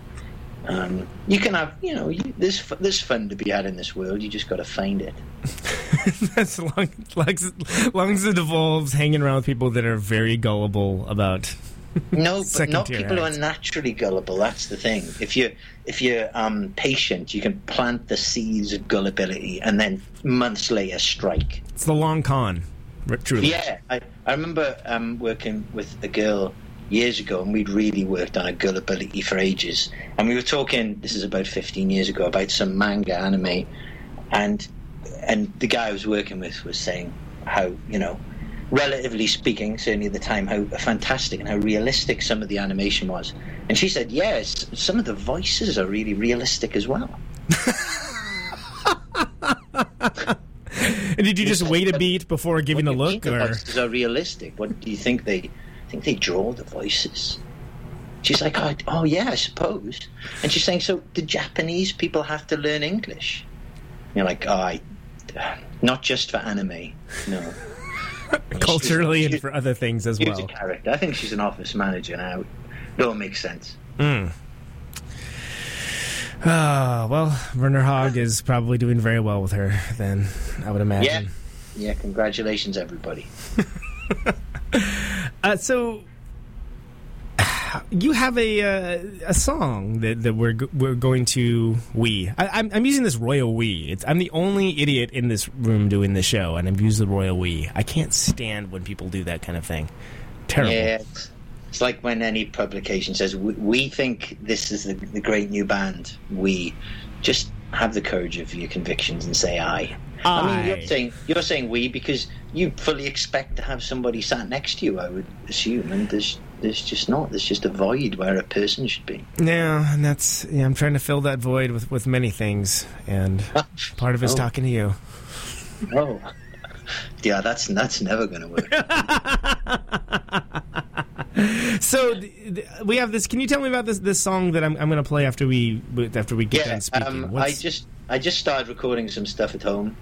Speaker 10: Um, you can have, you know, you, there's there's fun to be had in this world. You just got to find it.
Speaker 5: as long, long, as, long as it involves hanging around with people that are very gullible about.
Speaker 10: No, but not people who are naturally gullible. That's the thing. If you if you're um, patient, you can plant the seeds of gullibility, and then months later strike.
Speaker 5: It's the long con, truly.
Speaker 10: Yeah, I, I remember um, working with a girl years ago, and we'd really worked on a gullibility for ages. And we were talking. This is about fifteen years ago about some manga anime, and and the guy I was working with was saying how you know, relatively speaking, certainly at the time, how fantastic and how realistic some of the animation was. And she said, yes, some of the voices are really realistic as well.
Speaker 5: And did you just wait a beat before giving
Speaker 10: do
Speaker 5: look,
Speaker 10: think the voices are realistic? What do you think they I think they draw the voices? She's like, oh, oh yeah, I suppose. And she's saying, so the Japanese people have to learn English? And you're like, oh, I, not just for anime, no.
Speaker 5: Culturally
Speaker 10: She's-
Speaker 5: and for other things as
Speaker 10: She's
Speaker 5: well?
Speaker 10: a character. I think she's an office manager now. It all makes sense.
Speaker 5: Ah, well, Wernham Hogg is probably doing very well with her. Then I would
Speaker 10: Yeah,
Speaker 5: imagine.
Speaker 10: yeah. Congratulations, everybody.
Speaker 5: Uh, so you have a uh, a song that, that we're we're going to we. I, I'm I'm using this royal we. It's I'm the only idiot in this room doing the show, and I'm using the royal we. I can't stand when people do that kind of thing. Terrible.
Speaker 10: Yeah, it's, like when any publication says, we, we think this is the, the great new band. We just have the courage of your convictions and say aye. I mean, you're saying you're saying we because you fully expect to have somebody sat next to you. I would assume, and there's there's just not. There's just a void where a person should be.
Speaker 5: Yeah, and that's yeah. I'm trying to fill that void with with many things, and part of it's
Speaker 10: Oh.
Speaker 5: talking to you.
Speaker 10: Oh, yeah, that's that's never going to work.
Speaker 5: So th- th- we have this. Can you tell me about this this song that I'm I'm going to play after we after we get
Speaker 10: yeah,
Speaker 5: done speaking?
Speaker 10: um, I just I just started recording some stuff at home.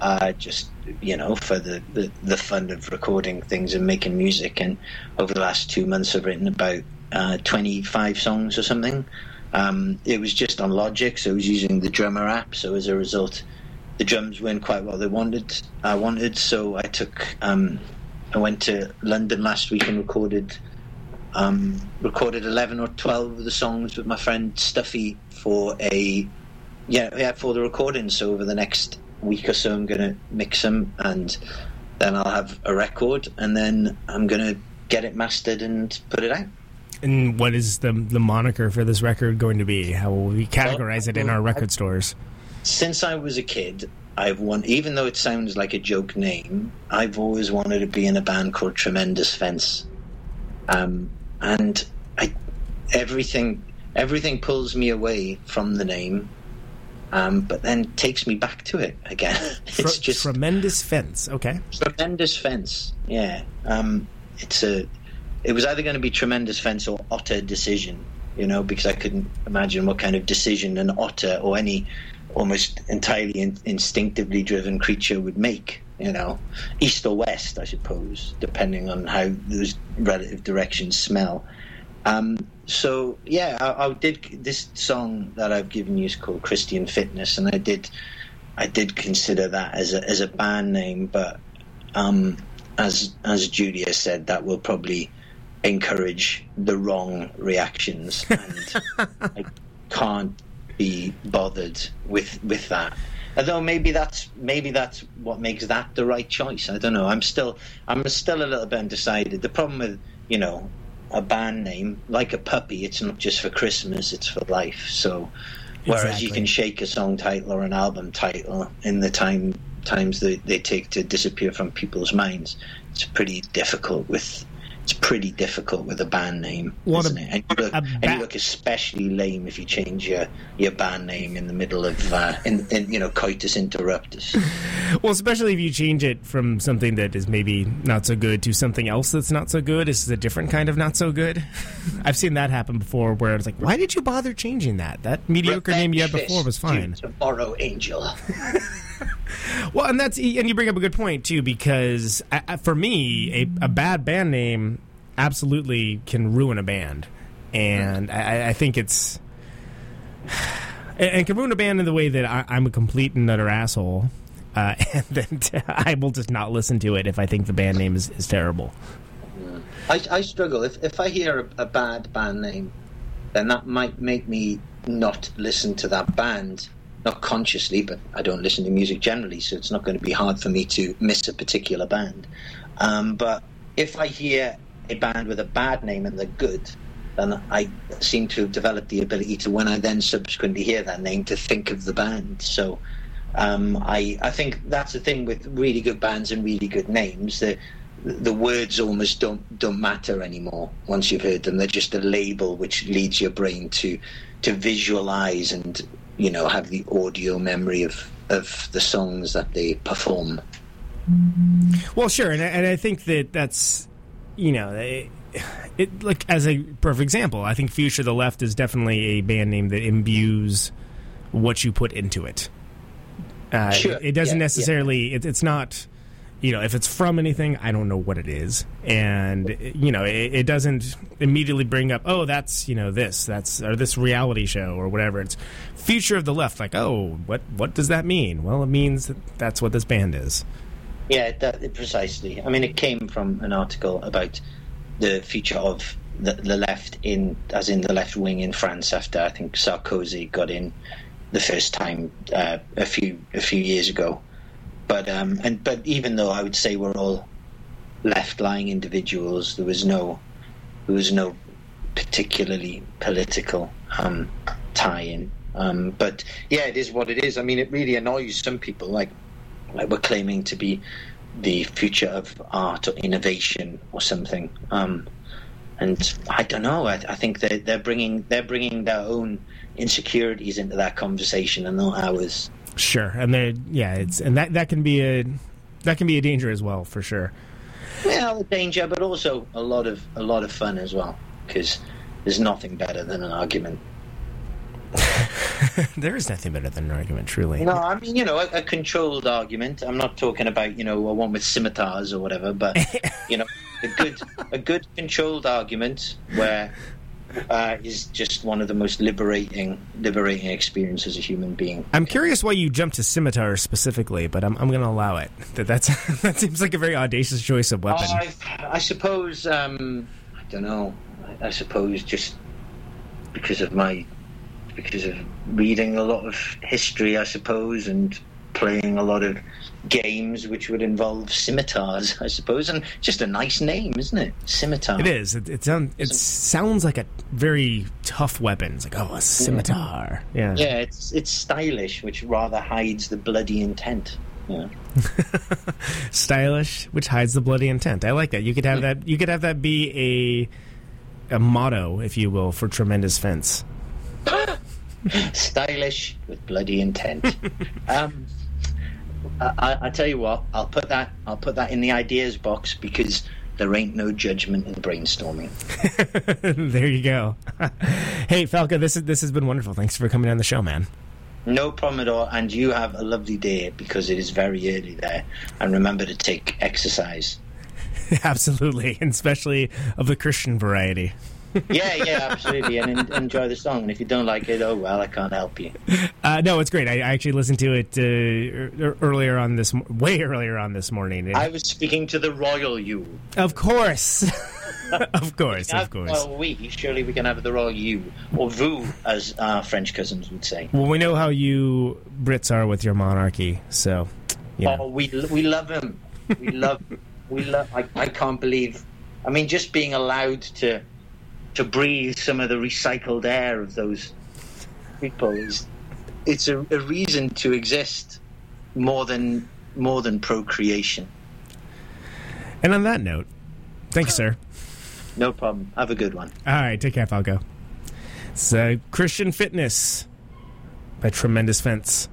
Speaker 10: Uh, just you know, for the, the the fun of recording things and making music. And over the last two months, I've written about uh, 25 songs or something. Um, it was just on Logic, so I was using the drummer app. So as a result, the drums weren't quite what they wanted. I wanted, so I took. Um, I went to London last week and recorded um, recorded 11 or 12 of the songs with my friend Stuffy for a yeah yeah for the recording so over the next week or so I'm going to mix them and then I'll have a record and then I'm going to get it mastered and put it out
Speaker 5: and what is the the moniker for this record going to be? How will we categorize it in our record stores?
Speaker 10: since I was a kid I've won even though it sounds like a joke name I've always wanted to be in a band called Tremendous Fence um, and I everything everything pulls me away from the name um, but then takes me back to it again it's
Speaker 5: Tre-
Speaker 10: just
Speaker 5: tremendous fence. Okay.
Speaker 10: tremendous fence yeah um, it's a it was either going to be tremendous fence or otter decision you know because i couldn't imagine what kind of decision an otter or any almost entirely in, instinctively driven creature would make you know east or west i suppose depending on how those relative directions smell um, so yeah I, I did this song that i've given you is called christian fitness and i did I did consider that as a as a band name, but um, as as Julia said, that will probably encourage the wrong reactions, and I can't be bothered with with that. Although maybe that's maybe that's what makes that the right choice. I don't know. I'm still I'm still a little bit undecided. The problem with you know a band name like a puppy, it's not just for Christmas; it's for life. So whereas you can shake a song title or an album title in the time times that they take to disappear from people's minds, it's pretty difficult with. It's pretty difficult with a band name,
Speaker 5: What
Speaker 10: isn't
Speaker 5: a-
Speaker 10: it? And you, look,
Speaker 5: a
Speaker 10: and you look especially lame if you change your, your band name in the middle of uh, in, in you know coitus interruptus.
Speaker 5: Well, especially if you change it from something that is maybe not so good to something else that's not so good. This is a different kind of not so good. I've seen that happen before where it's like, why did you bother changing that? That mediocre name you had before was fine.
Speaker 10: to Tomorrow Angel.
Speaker 5: Well, and that's and you bring up a good point too because I, I- for me, a, a bad band name absolutely can ruin a band, and I, I think it's and, can ruin a band in the way that I, I'm a complete and utter asshole, uh, and then I will just not listen to it if I think the band name is, is terrible.
Speaker 10: I, I struggle. If if I hear a, a bad band name, then that might make me not listen to that band, not consciously, but I don't listen to music generally, so it's not going to be hard for me to miss a particular band. Um, but if I hear a band with a bad name and they're good, then I seem to have developed the ability to, when I then subsequently hear that name, to think of the band. So um, I I think that's the thing with really good bands and really good names. The the words almost don't don't matter anymore once you've heard them. They're just a label which leads your brain to to visualize and you know have the audio memory of of the songs that they perform.
Speaker 5: Well, sure, and I, and I think that that's you know it, it like as a perfect example. I think Future the Left is definitely a band name that imbues what you put into it. Uh,
Speaker 10: Sure,
Speaker 5: it, it doesn't
Speaker 10: yeah, yeah.
Speaker 5: necessarily. It, it's not. You know, if it's from anything, I don't know what it is, and you know, it, it doesn't immediately bring up, oh, that's you know this, that's or this reality show or whatever. It's future of the left. Like, oh, what what does that mean? Well, it means that that's what this band is.
Speaker 10: Yeah, that, precisely. I mean, it came from an article about the future of the, the left in, as in the left wing in France after I think Sarkozy got in the first time uh, a few a few years ago. But um, and but even though I would say we're all left lying individuals, there was no there was no particularly political um, tie-in. Um, but yeah, it is what it is. I mean, it really annoys some people. Like like we're claiming to be the future of art or innovation or something. Um, and I don't know. I, I think they're they're bringing they're bringing their own insecurities into that conversation and not ours.
Speaker 5: Sure, and they yeah, it's and that that can be a that can be a danger as well for sure.
Speaker 10: Well, a danger, but also a lot of a lot of fun as well because there's nothing better than an argument.
Speaker 5: there is nothing better than an argument, truly.
Speaker 10: No, I mean you know a, a controlled argument. I'm not talking about you know a one with scimitars or whatever, but you know a good a good controlled argument where uh, is just one of the most liberating liberating experiences as a human being.
Speaker 5: I'm curious why you jumped to scimitar specifically, but I'm I'm going to allow it. That that's that seems like a very audacious choice of weapon.
Speaker 10: I, I suppose um, I don't know. I, I suppose just because of my because of reading a lot of history, I suppose, and playing a lot of games which would involve scimitars, I suppose, and just a nice name, isn't it? Scimitar.
Speaker 5: It is. It, it, sound, it sounds like a very tough weapon. It's like, oh, a scimitar. Yeah.
Speaker 10: Yeah, it's it's stylish, which rather hides the bloody intent. Yeah.
Speaker 5: Stylish, which hides the bloody intent. I like that. You could have that. You could have that be a a motto, if you will, for tremendous fence.
Speaker 10: Stylish with bloody intent. um, I, I, tell you what, I'll put that. I'll put that in the ideas box because there ain't no judgment in brainstorming.
Speaker 5: there you go. hey, Falco, this is this has been wonderful. Thanks for coming on the show, man.
Speaker 10: No problem at all. And you have a lovely day because it is very early there. And remember to take exercise.
Speaker 5: Absolutely, and especially of the Christian variety.
Speaker 10: Yeah, yeah, absolutely. And en- enjoy the song. And if you don't like it, oh well, I can't help you.
Speaker 5: Uh, no, it's great. I, I actually listened to it uh, er- earlier on this, way earlier on this morning.
Speaker 10: I was speaking to the royal you.
Speaker 5: of course, of course, of course.
Speaker 10: Well, we surely we can have the royal you or vous, as our French cousins would say.
Speaker 5: Well, we know how you Brits are with your monarchy, so know.
Speaker 10: Oh, we we love him. We love. we love. I, I can't believe. I mean, just being allowed to to breathe some of the recycled air of those people is it's a, a reason to exist more than more than procreation.
Speaker 5: And on that note, thank you, sir.
Speaker 10: No problem. Have a good one.
Speaker 5: All right, take care, Falco. It's uh, Christian Fitness by Tremendous Fence.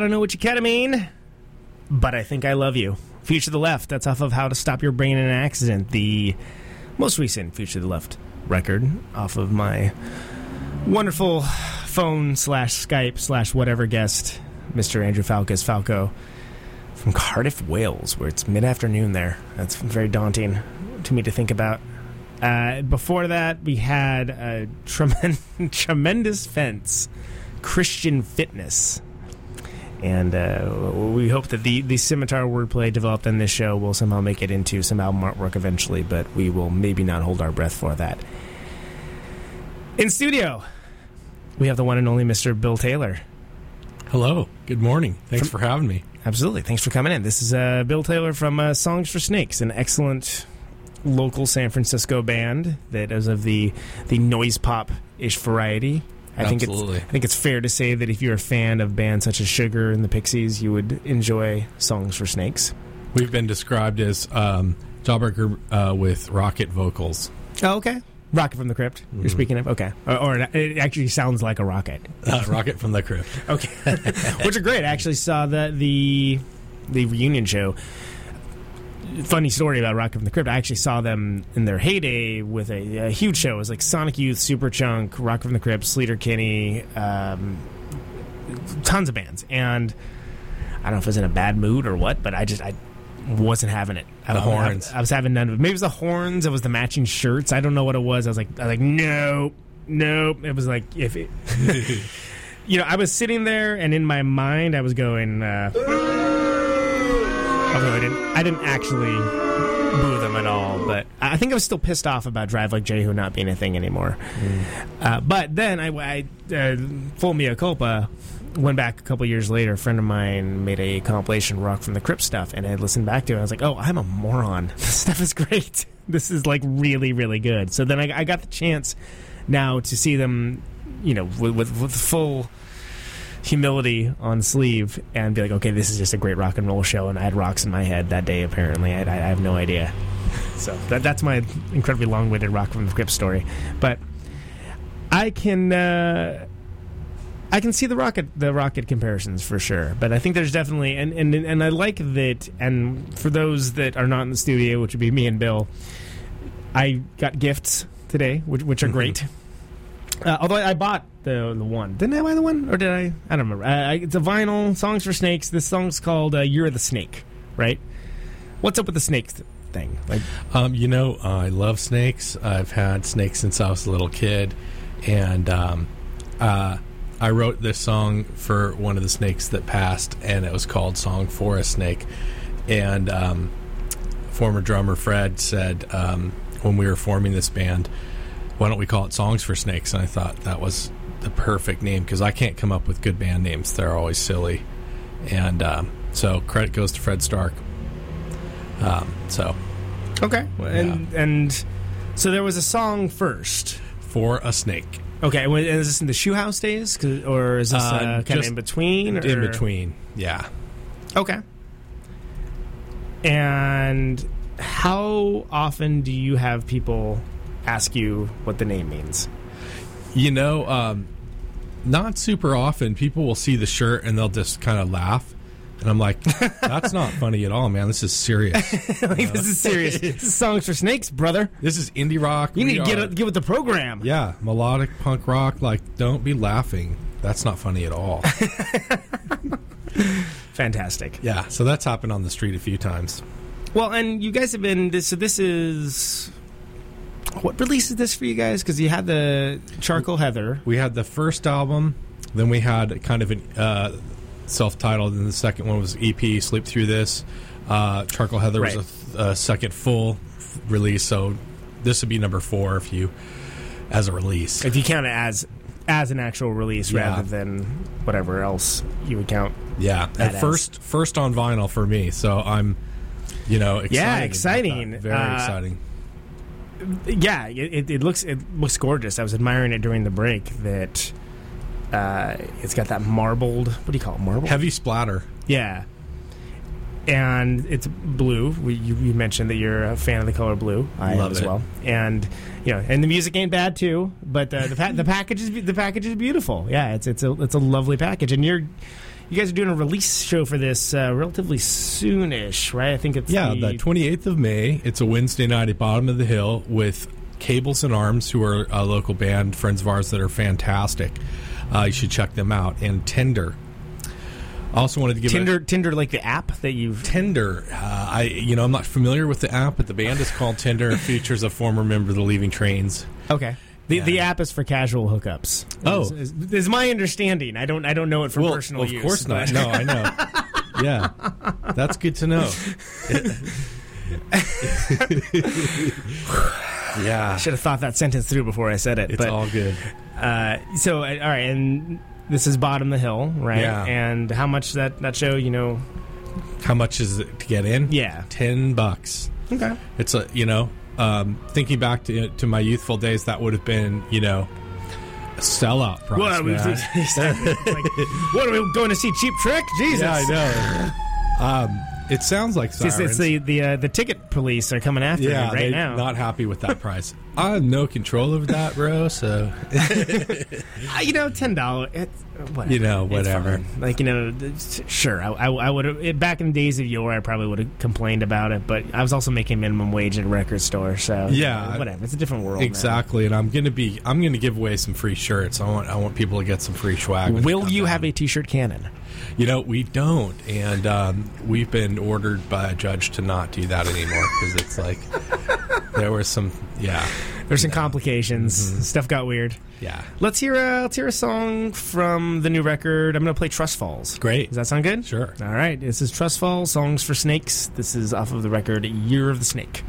Speaker 5: Don't know what you ketamine, but I think I love you. Future the Left. That's off of How to Stop Your Brain in an Accident, the most recent Future the Left record off of my wonderful phone slash Skype slash whatever guest, Mr. Andrew Falkous Falco from Cardiff, Wales, where it's mid afternoon there. That's very daunting to me to think about. Uh, before that, we had a tremendous fence, Christian Fitness. And uh, we hope that the, the scimitar wordplay developed on this show will somehow make it into some album artwork eventually, but we will maybe not hold our breath for that. In studio, we have the one and only Mr. Bill Taylor.
Speaker 11: Hello. Good morning. Thanks for having me.
Speaker 5: Absolutely. Thanks for coming in. This is uh, Bill Taylor from uh, Songs for Snakes, an excellent local San Francisco band that is of the the noise pop ish variety. I think it's I think it's fair to say that if you're a fan of bands such as Sugar and the Pixies, you would enjoy Songs for Snakes.
Speaker 11: We've been described as um, Jawbreaker uh, with rocket vocals.
Speaker 5: Oh, okay. Rocket from the Crypt. You're speaking of okay, or, or it- it actually sounds like a rocket.
Speaker 11: Uh, rocket from the crypt.
Speaker 5: Okay, which are great. I actually saw the the the reunion show. Funny story about Rocket from the Crypt. I actually saw them in their heyday with a, a huge show. It was like Sonic Youth, Superchunk, Rocket from the Crypt, Sleater Kinney, um, tons of bands. And I don't know if I was in a bad mood or what, but I just I wasn't having it. I,
Speaker 11: The horns.
Speaker 5: I, was having none of it. Maybe it was the horns. It was the matching shirts. I don't know what it was. I was like, I was like, no, no. It was like if it. you know, I was sitting there, and in my mind, I was going. Uh, although I didn't, I didn't actually boo them at all, but I think I was still pissed off about Drive Like Jehu not being a thing anymore. Uh, but then I, I uh, full mea culpa. Went back a couple years later. A friend of mine made a compilation rock from the crypt stuff, and I listened back to it. I was like, "Oh, I'm a moron. This stuff is great. This is like really, really good." So then I, I got the chance now to see them, you know, with, with, with full humility on sleeve and be like, okay, this is just a great rock and roll show. And I had rocks in my head that day, apparently. I, I have no idea. So that, that's my incredibly long winded rock from the crypt story. But I can. Uh, I can see the rocket the rocket comparisons for sure, but I think there's definitely and, and and I like that. And for those that are not in the studio, which would be me and Bill, I got gifts today, which, which are great. Uh, although I bought the the one, didn't I buy the one, or did I? I don't remember. Uh, I, it's a vinyl. Songs for Snakes. This song's called uh, "You're the Snake," right? What's up with the snake th- thing? Like,
Speaker 11: Um, you know, uh, I love snakes. I've had snakes since I was a little kid, and um, uh, I wrote this song for one of the snakes that passed, and it was called "Song for a Snake." And um, former drummer Fred said um, when we were forming this band, "Why don't we call it Songs for Snakes?" And I thought that was the perfect name because I can't come up with good band names; they're always silly. And um, so credit goes to Fred Stark. Um, so
Speaker 5: okay, and and so there was a song first.
Speaker 11: for a snake.
Speaker 5: Okay, well, is this in the shoe house days, or is this uh,
Speaker 11: Uh,
Speaker 5: kind of in between?
Speaker 11: In
Speaker 5: or-
Speaker 11: between, yeah.
Speaker 5: Okay. And how often do you have people ask you what the name means?
Speaker 11: You know, um, not super often. People will see the shirt and they'll just kind of laugh, and I'm like, "That's not funny at all, man. This is serious.
Speaker 5: like, this is serious. this is songs for snakes, brother.
Speaker 11: This is indie rock.
Speaker 5: You
Speaker 11: We
Speaker 5: need to get
Speaker 11: are-
Speaker 5: get with the program.
Speaker 11: yeah, melodic punk rock. Like, don't be laughing. That's not funny at all.
Speaker 5: Fantastic.
Speaker 11: yeah, so that's happened on the street a few times.
Speaker 5: Well, and you guys have been this. So this is what release is this for you guys? Because you had the Charcoal Heather.
Speaker 11: We had the first album, then we had kind of a uh, self-titled, and the second one was EP. Sleep through this. Uh, Charcoal Heather
Speaker 5: Right.
Speaker 11: was a, th- a second full f- release, so this would be number four if you as a release.
Speaker 5: If you count it as as an actual release
Speaker 11: Yeah.
Speaker 5: rather than whatever else you would count.
Speaker 11: Yeah, at
Speaker 5: as.
Speaker 11: first first on vinyl for me, so I'm you know excited
Speaker 5: Yeah, exciting.
Speaker 11: very
Speaker 5: Uh,
Speaker 11: exciting.
Speaker 5: Yeah, it, it, looks it looks gorgeous. I was admiring it during the break that uh, it's got that marbled. What do you call it? Marbled.
Speaker 11: Heavy splatter.
Speaker 5: Yeah. And it's blue. We, you, you mentioned that you're a fan of the color blue. I
Speaker 11: Love
Speaker 5: as
Speaker 11: it.
Speaker 5: well. And you know, and the music ain't bad too. But uh, the pa- the package is the package is beautiful. Yeah, it's it's a it's a lovely package. And you're You guys are doing a release show for this uh, relatively soonish, right? I think it's
Speaker 11: Yeah,
Speaker 5: the,
Speaker 11: the 28th of May. It's a Wednesday night at Bottom of the Hill with Cables and Arms, who are a local band, friends of ours that are fantastic. Uh, you should check them out. And Tinder. I also wanted to give
Speaker 5: Tinder,
Speaker 11: A,
Speaker 5: Tinder, like the app that you've.
Speaker 11: Tinder. Uh, I you know I'm not familiar with the app, but the band is called Tinder. It features a former member of the Leaving Trains.
Speaker 5: Okay. The,
Speaker 11: Yeah.
Speaker 5: the app is for casual hookups.
Speaker 11: Oh.
Speaker 5: is, is, is my understanding. I don't I don't know it from
Speaker 11: Well,
Speaker 5: personal
Speaker 11: of
Speaker 5: use.
Speaker 11: Of course not. No, I know. yeah, that's good to know. yeah,
Speaker 5: Should have thought that sentence through before I said it.
Speaker 11: it's
Speaker 5: but
Speaker 11: all good.
Speaker 5: uh, so uh, all right, and this is bottom the hill, right?
Speaker 11: Yeah.
Speaker 5: And how much that that show? You know?
Speaker 11: How much is it to get in?
Speaker 5: Yeah.
Speaker 11: ten bucks.
Speaker 5: Okay.
Speaker 11: It's a you know, um, thinking back to to my youthful days, that would have been you know, a sellout price.
Speaker 5: What, we-
Speaker 11: man.
Speaker 5: like, what are we going to see? Cheap Trick? Jesus!
Speaker 11: yeah, I know. um, it sounds like sirens.
Speaker 5: it's the the uh, the ticket police are coming after
Speaker 11: yeah,
Speaker 5: you right now.
Speaker 11: not happy with that price. I have no control over that, bro. So
Speaker 5: Uh, you know, ten dollars.
Speaker 11: You know, whatever.
Speaker 5: Like you know, sure. I, I, I would have back in the days of yore. I probably would have complained about it, but I was also making minimum wage at a record store, so
Speaker 11: Yeah.
Speaker 5: whatever. It's a different world. now.
Speaker 11: exactly, and I'm gonna be I'm gonna give away some free shirts. I want I want people to get some free swag.
Speaker 5: Will you have a T-shirt cannon?
Speaker 11: You know, we don't, and um, we've been ordered by a judge to not do that anymore because it's like there were some, yeah,
Speaker 5: There's some complications. Stuff got weird.
Speaker 11: yeah,
Speaker 5: Let's hear a let's hear a song from the new record. I'm going to play Trust Falls.
Speaker 11: great.
Speaker 5: Does that sound good?
Speaker 11: Sure.
Speaker 5: All right. This is Trust Falls, Songs for Snakes. This is off of the record Year of the Snake.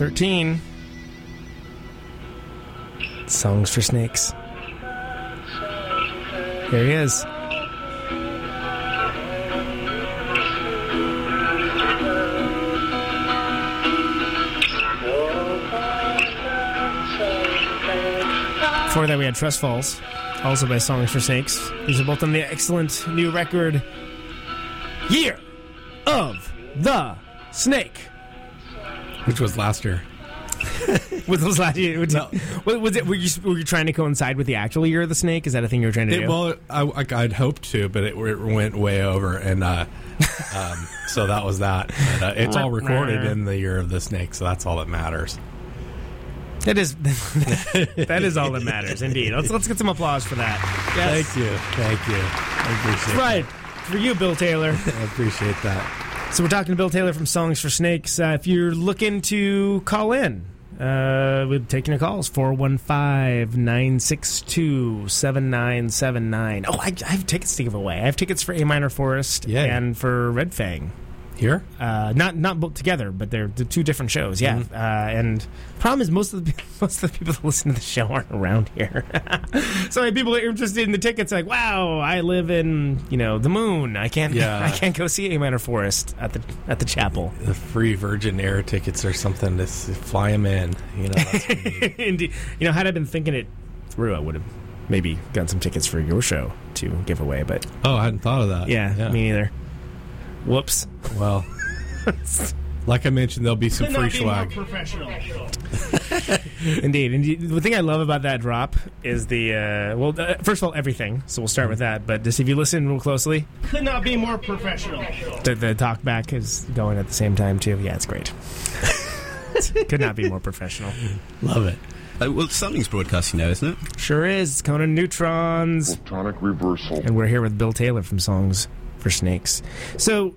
Speaker 5: 13. Songs for Snakes. There he is. Before that, we had Trust Falls, also by Songs for Snakes. These are both on the excellent new record,
Speaker 11: Which was last year.
Speaker 5: Those last year, was, was it? Were you were you trying to coincide with the actual year of the snake? Is that a thing you were trying to
Speaker 11: It,
Speaker 5: do?
Speaker 11: well, I, I, I'd hoped to, but it, it went way over, and uh, um, so that was that. But, uh, it's all recorded in the year of the snake, so that's all that matters.
Speaker 5: That is that is all that matters, indeed. Let's let's get some applause for that. Yes.
Speaker 11: Thank you, thank you. I appreciate.
Speaker 5: Right for you, Bill Taylor.
Speaker 11: I appreciate that.
Speaker 5: So we're talking to Bill Taylor from Songs for Snakes. Uh, if you're looking to call in, uh, we're taking your calls 415-962-7979. Oh, I, I have tickets to give away. I have tickets for A Minor Forest
Speaker 11: Yeah.
Speaker 5: and for Red Fang.
Speaker 11: Here,
Speaker 5: Uh, not not both together, but they're the two different shows. Yeah,
Speaker 11: Mm-hmm.
Speaker 5: uh, and problem is most of the most of the people that listen to the show aren't around here. so many people are interested in the tickets. Like, wow, I live in you know the moon. I can't
Speaker 11: Yeah.
Speaker 5: I can't go see A Minor Forest at the at the chapel.
Speaker 11: the free Virgin Air tickets or something to fly them in. You know, that's what we need.
Speaker 5: Indeed, you know, had I been thinking it through, I would have maybe gotten some tickets for your show to give away. But
Speaker 11: oh, I hadn't thought of that.
Speaker 5: yeah, me neither. Whoops.
Speaker 11: Well, like I mentioned, there'll be some free swag.
Speaker 5: Indeed, indeed. The thing I love about that drop is the uh, well. Uh, first of all, everything. So we'll start with that. But just if you listen real closely, could not be more professional. The, the talk back is going at the same time too. Yeah, it's great. could not be more professional.
Speaker 11: Love it.
Speaker 9: Uh, well, something's broadcasting now, isn't it?
Speaker 5: Sure is. It's Conan Neutrons.
Speaker 6: Protonic reversal.
Speaker 5: and we're here with Bill Taylor from Songs for Snakes. So,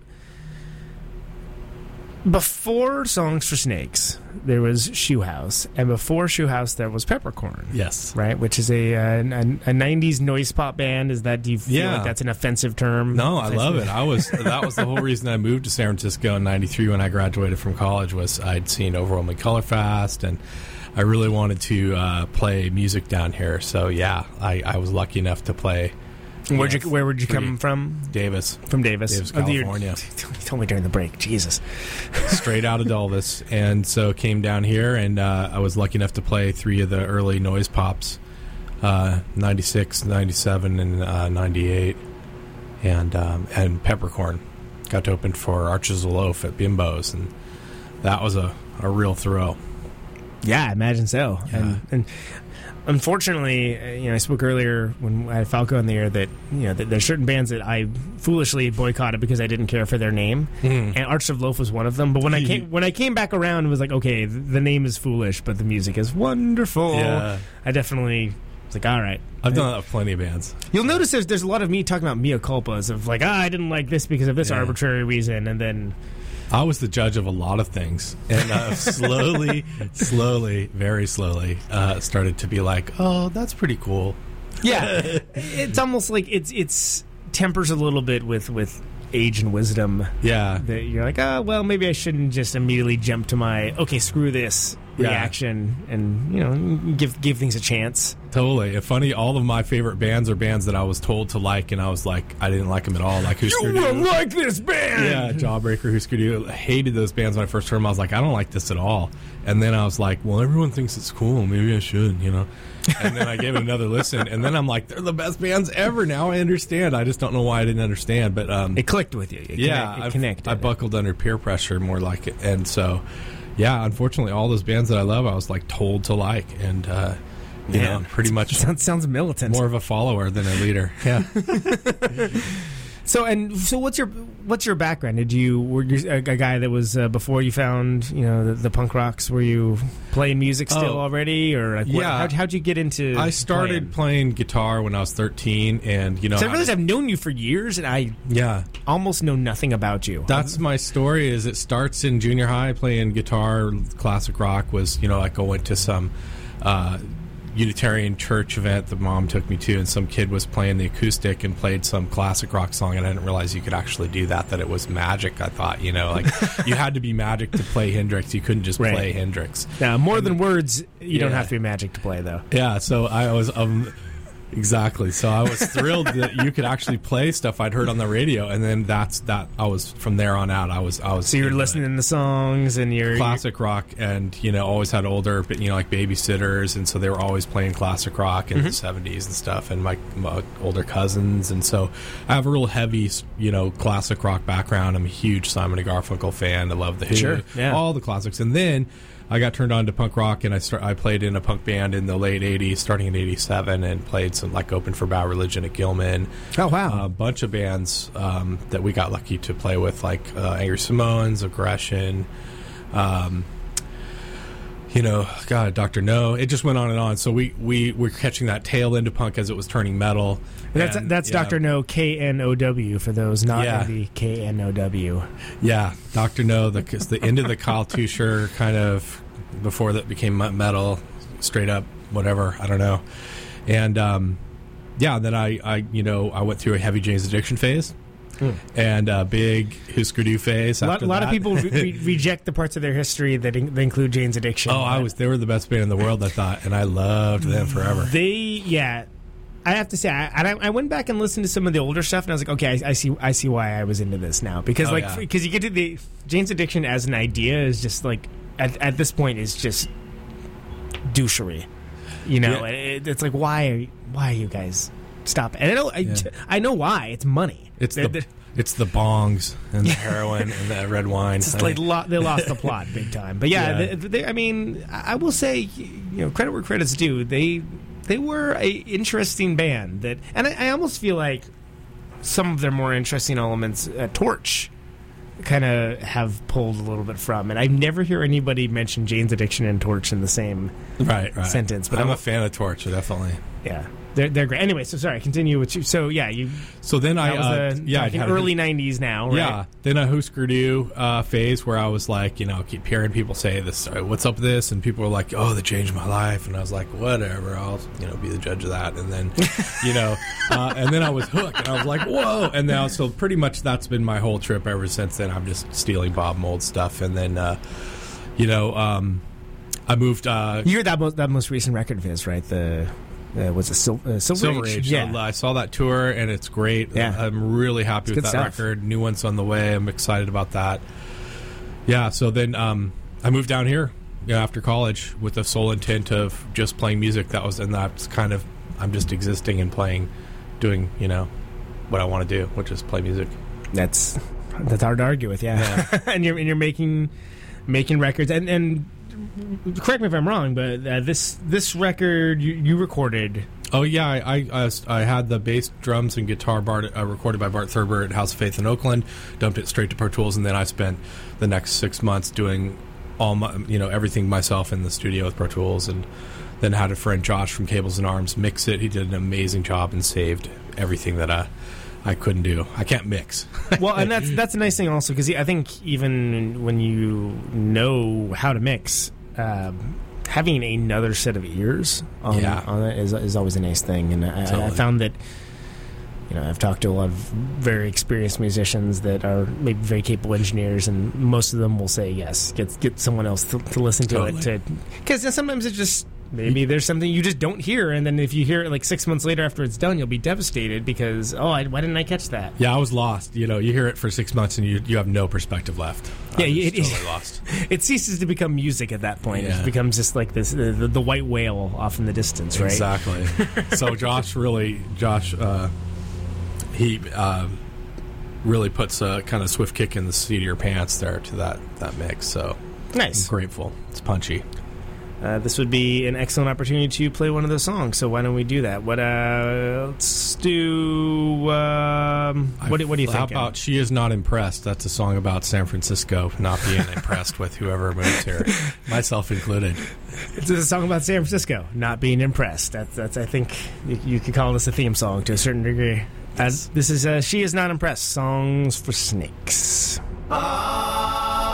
Speaker 5: before Songs for Snakes, there was Shoe House, and before Shoe House, there was Peppercorn.
Speaker 11: Yes.
Speaker 5: Right, which is a, uh, a a '90s noise pop band. Is that do you feel
Speaker 11: Yeah.
Speaker 5: like that's an offensive term?
Speaker 11: No, I love it. I was that was the whole reason I moved to San Francisco in '93 when I graduated from college. Was I'd seen Overwhelming Colorfast, and I really wanted to uh, play music down here. So yeah, I, I was lucky enough to play.
Speaker 5: Where'd
Speaker 11: Yes.
Speaker 5: you Where would you come from?
Speaker 11: Davis,
Speaker 5: From Davis,
Speaker 11: Davis,
Speaker 5: Oh,
Speaker 11: California.
Speaker 5: You told me during the break. Jesus.
Speaker 11: straight out of Dulvis, and so came down here, and uh, I was lucky enough to play three of the early noise pops, uh, 96, 97, and uh, 98, and um, and Peppercorn got to open for Archers of Loaf at Bimbo's, and that was a, a real thrill.
Speaker 5: Yeah, I imagine so.
Speaker 11: Yeah.
Speaker 5: And, and unfortunately, uh, you know, I spoke earlier when I had Falco in the air that you know that there's certain bands that I foolishly boycotted because I didn't care for their name,
Speaker 11: Mm-hmm.
Speaker 5: and Archers of Loaf was one of them. But when I came when I came back around, it was like, okay, the name is foolish, but the music is wonderful.
Speaker 11: Yeah.
Speaker 5: I definitely was like, all right.
Speaker 11: I've done that with plenty of bands.
Speaker 5: You'll notice there's there's a lot of me talking about mea culpas of like, ah, I didn't like this because of this
Speaker 11: Yeah.
Speaker 5: arbitrary reason, and then
Speaker 11: I was the judge of a lot of things, and uh, slowly, slowly, very slowly, uh, started to be like, "Oh, that's pretty cool."
Speaker 5: Yeah, it's almost like it's it's tempers a little bit with with age and wisdom.
Speaker 11: Yeah,
Speaker 5: That you're like, oh well, maybe I shouldn't just immediately jump to my okay, screw this
Speaker 11: Yeah.
Speaker 5: reaction, and you know, give give things a chance.
Speaker 11: Totally. And funny, all of my favorite bands are bands that I was told to like, and I was like, I didn't like them at all. Like Husker Du.
Speaker 5: like this band.
Speaker 11: Yeah, Jawbreaker, Husker Du. Hated those bands when I first heard them. I was like, I don't like this at all. And then I was like, well, everyone thinks it's cool. Maybe I should, you know? And then I gave it another listen. And then I'm like, they're the best bands ever. Now I understand. I just don't know why I didn't understand. But um,
Speaker 5: It clicked with you. It
Speaker 11: yeah,
Speaker 5: connect, it connected.
Speaker 11: I buckled under peer pressure more like it. And so, yeah, unfortunately, all those bands that I love, I was like told to like. And, uh, you
Speaker 5: Yeah.
Speaker 11: know, pretty much
Speaker 5: sounds sounds militant.
Speaker 11: more of a follower than a leader. Yeah.
Speaker 5: So and so, what's your what's your background? Did you were you a, a guy that was uh, before you found you know the, the punk rocks? Were you playing music still
Speaker 11: Oh.
Speaker 5: already, or like, what,
Speaker 11: Yeah.
Speaker 5: how'd, you get into?
Speaker 11: I started playing guitar when I was 13, and, you know,
Speaker 5: So I- realize I've known you for years, and I
Speaker 11: yeah.
Speaker 5: almost know nothing about you.
Speaker 11: That's my story. Is it starts in junior high playing guitar, classic rock. Was you know like I went to some uh, Unitarian church event that mom took me to, and some kid was playing the acoustic and played some classic rock song, and I didn't realize you could actually do that. That it was magic. I thought, you know, like you had to be magic to play Hendrix. You couldn't just
Speaker 5: Right.
Speaker 11: play Hendrix.
Speaker 5: Yeah, more than words, you don't have to be magic to play, though.
Speaker 11: Yeah, so I was um exactly. So I was thrilled that you could actually play stuff I'd heard on the radio, and then that's that. I was from there on out. I was I was
Speaker 5: So you're listening to songs and you're
Speaker 11: classic rock, and you know always had older, but you know like babysitters, and so they were always playing classic rock in the
Speaker 5: Mm-hmm.
Speaker 11: '70s and stuff, and my, my older cousins, and so I have a real heavy you know classic rock background. I'm a huge Simon and Garfunkel fan. I love the Who,
Speaker 5: Sure, yeah.
Speaker 11: all the classics, and then. I got turned on to punk rock, and I start. I played in a punk band in the late '80s, starting in '87, and played some like open for Bad Religion at Gilman.
Speaker 5: Oh, wow.
Speaker 11: A bunch of bands um, that we got lucky to play with, like uh, Angry Samoans, Aggression, um, you know, God, Doctor Know. It just went on and on. So we we were catching that tail end of punk as it was turning metal.
Speaker 5: That's
Speaker 11: And,
Speaker 5: that's
Speaker 11: yeah.
Speaker 5: Doctor Know K N O W for those not
Speaker 11: Yeah.
Speaker 5: in the K N O W.
Speaker 11: Yeah, Doctor Know. The the end of the Kyle Tusher kind of before that became metal, straight up whatever. I don't know. And um, yeah, then I I you know I went through a heavy Jane's addiction phase. Hmm. And a big Husker phase.
Speaker 5: A lot, lot of people re- re- reject the parts of their history that, in- that include Jane's addiction.
Speaker 11: Oh, I was. They were the best band in the world. I thought, and I loved them forever.
Speaker 5: They, yeah. I have to say, I, I, I went back and listened to some of the older stuff, and I was like, okay, I, I see, I see why I was into this now because,
Speaker 11: Oh,
Speaker 5: like,
Speaker 11: yeah.
Speaker 5: because you get to the Jane's addiction as an idea is just like at, at this point is just douchery, you know.
Speaker 11: Yeah.
Speaker 5: It, it's like why, are, why are you guys stop? And I know, I, I know why. It's money.
Speaker 11: It's
Speaker 5: They're-
Speaker 11: the
Speaker 5: they're-
Speaker 11: it's the bongs and the heroin and the red wine.
Speaker 5: It's like lo- they lost the plot big time. But yeah,
Speaker 11: Yeah.
Speaker 5: They, they, I mean, I I will say, you know, credit where credit's due. They they were a interesting band that, and I, I almost feel like some of their more interesting elements, uh, Torche, kind of have pulled a little bit from. And I never hear anybody mention Jane's Addiction and Torche in the same
Speaker 11: right, right.
Speaker 5: sentence. But
Speaker 11: I'm
Speaker 5: I'm
Speaker 11: a fan of Torche, definitely.
Speaker 5: yeah. They're, they're great. Anyway, so sorry. Continue with you. So yeah, you.
Speaker 11: So then I,
Speaker 5: was
Speaker 11: uh,
Speaker 5: a,
Speaker 11: yeah,
Speaker 5: like in
Speaker 11: had a-
Speaker 5: early '90s now. Right?
Speaker 11: Yeah, then a Husker Du uh, phase where I was like, you know, I keep hearing people say this, uh, what's up with this? And people were like, oh, they changed my life. And I was like, whatever, I'll, you know, be the judge of that. And then, you know, uh, and then I was hooked and I was like, whoa. And now, so pretty much that's been my whole trip ever since then. I'm just stealing Bob Mould stuff. And then, uh, you know, um, I moved, uh,
Speaker 5: You heard that most that most recent record of his, right? The uh, was a Sil- uh, Silver,
Speaker 11: Silver
Speaker 5: Age?
Speaker 11: Age.
Speaker 5: Yeah.
Speaker 11: Uh, I saw that tour and it's great.
Speaker 5: Yeah.
Speaker 11: I'm really happy
Speaker 5: It's
Speaker 11: with that
Speaker 5: stuff.
Speaker 11: record. New one's on the way. I'm excited about that. Yeah. So then um, I moved down here you know, after college with the sole intent of just playing music. That was and that's kind of I'm just existing and playing, doing you know what I want to do, which is play music.
Speaker 5: That's that's hard to argue with, yeah. and you're and you're making making records, and and correct me if I'm wrong, but uh, this this record you, you recorded.
Speaker 11: Oh yeah, I I, I, had the bass, drums, and guitar Bart, uh, recorded by Bart Thurber at House of Faith in Oakland. Dumped it straight to Pro Tools, and then I spent the next six months doing all my you know everything myself in the studio with Pro Tools, and then had a friend Josh from Cables and Arms mix it. He did an amazing job and saved everything that I I couldn't do. I can't mix.
Speaker 5: Well, and that's that's a nice thing also because I think even when you know how to mix, um, having another set of ears on,
Speaker 11: Yeah.
Speaker 5: on it is, is always a nice thing. And I, I found that you know I've talked to a lot of very experienced musicians that are maybe very capable engineers, and most of them will say yes, get get someone else to, to listen to
Speaker 11: Totally.
Speaker 5: it. Because sometimes it just maybe there's something you just don't hear, and then if you hear it like six months later after it's done, you'll be devastated because oh, I, why didn't I catch that?
Speaker 11: yeah, I was lost. You know, you hear it for six months and you you have no perspective left.
Speaker 5: Yeah, it-
Speaker 11: totally lost.
Speaker 5: it ceases to become music at that point.
Speaker 11: Yeah.
Speaker 5: It becomes just like this the, the, the white whale off in the distance, right?
Speaker 11: Exactly. so Josh really, Josh, uh, he um, really puts a kind of swift kick in the seat of your pants there to that that mix. So
Speaker 5: Nice.
Speaker 11: I'm grateful. It's punchy.
Speaker 5: Uh, this would be an excellent opportunity to play one of those songs. So why don't we do that? What? Uh, let's do. Um, what, do- what do you
Speaker 11: How
Speaker 5: think?
Speaker 11: about "She Is Not Impressed"? That's a song about San Francisco not being impressed with whoever moves here, myself included.
Speaker 5: It's a song about San Francisco not being impressed. That's that's. I think you, you could call this a theme song to a certain degree. As this is, uh, she is not impressed. Songs for snakes. songs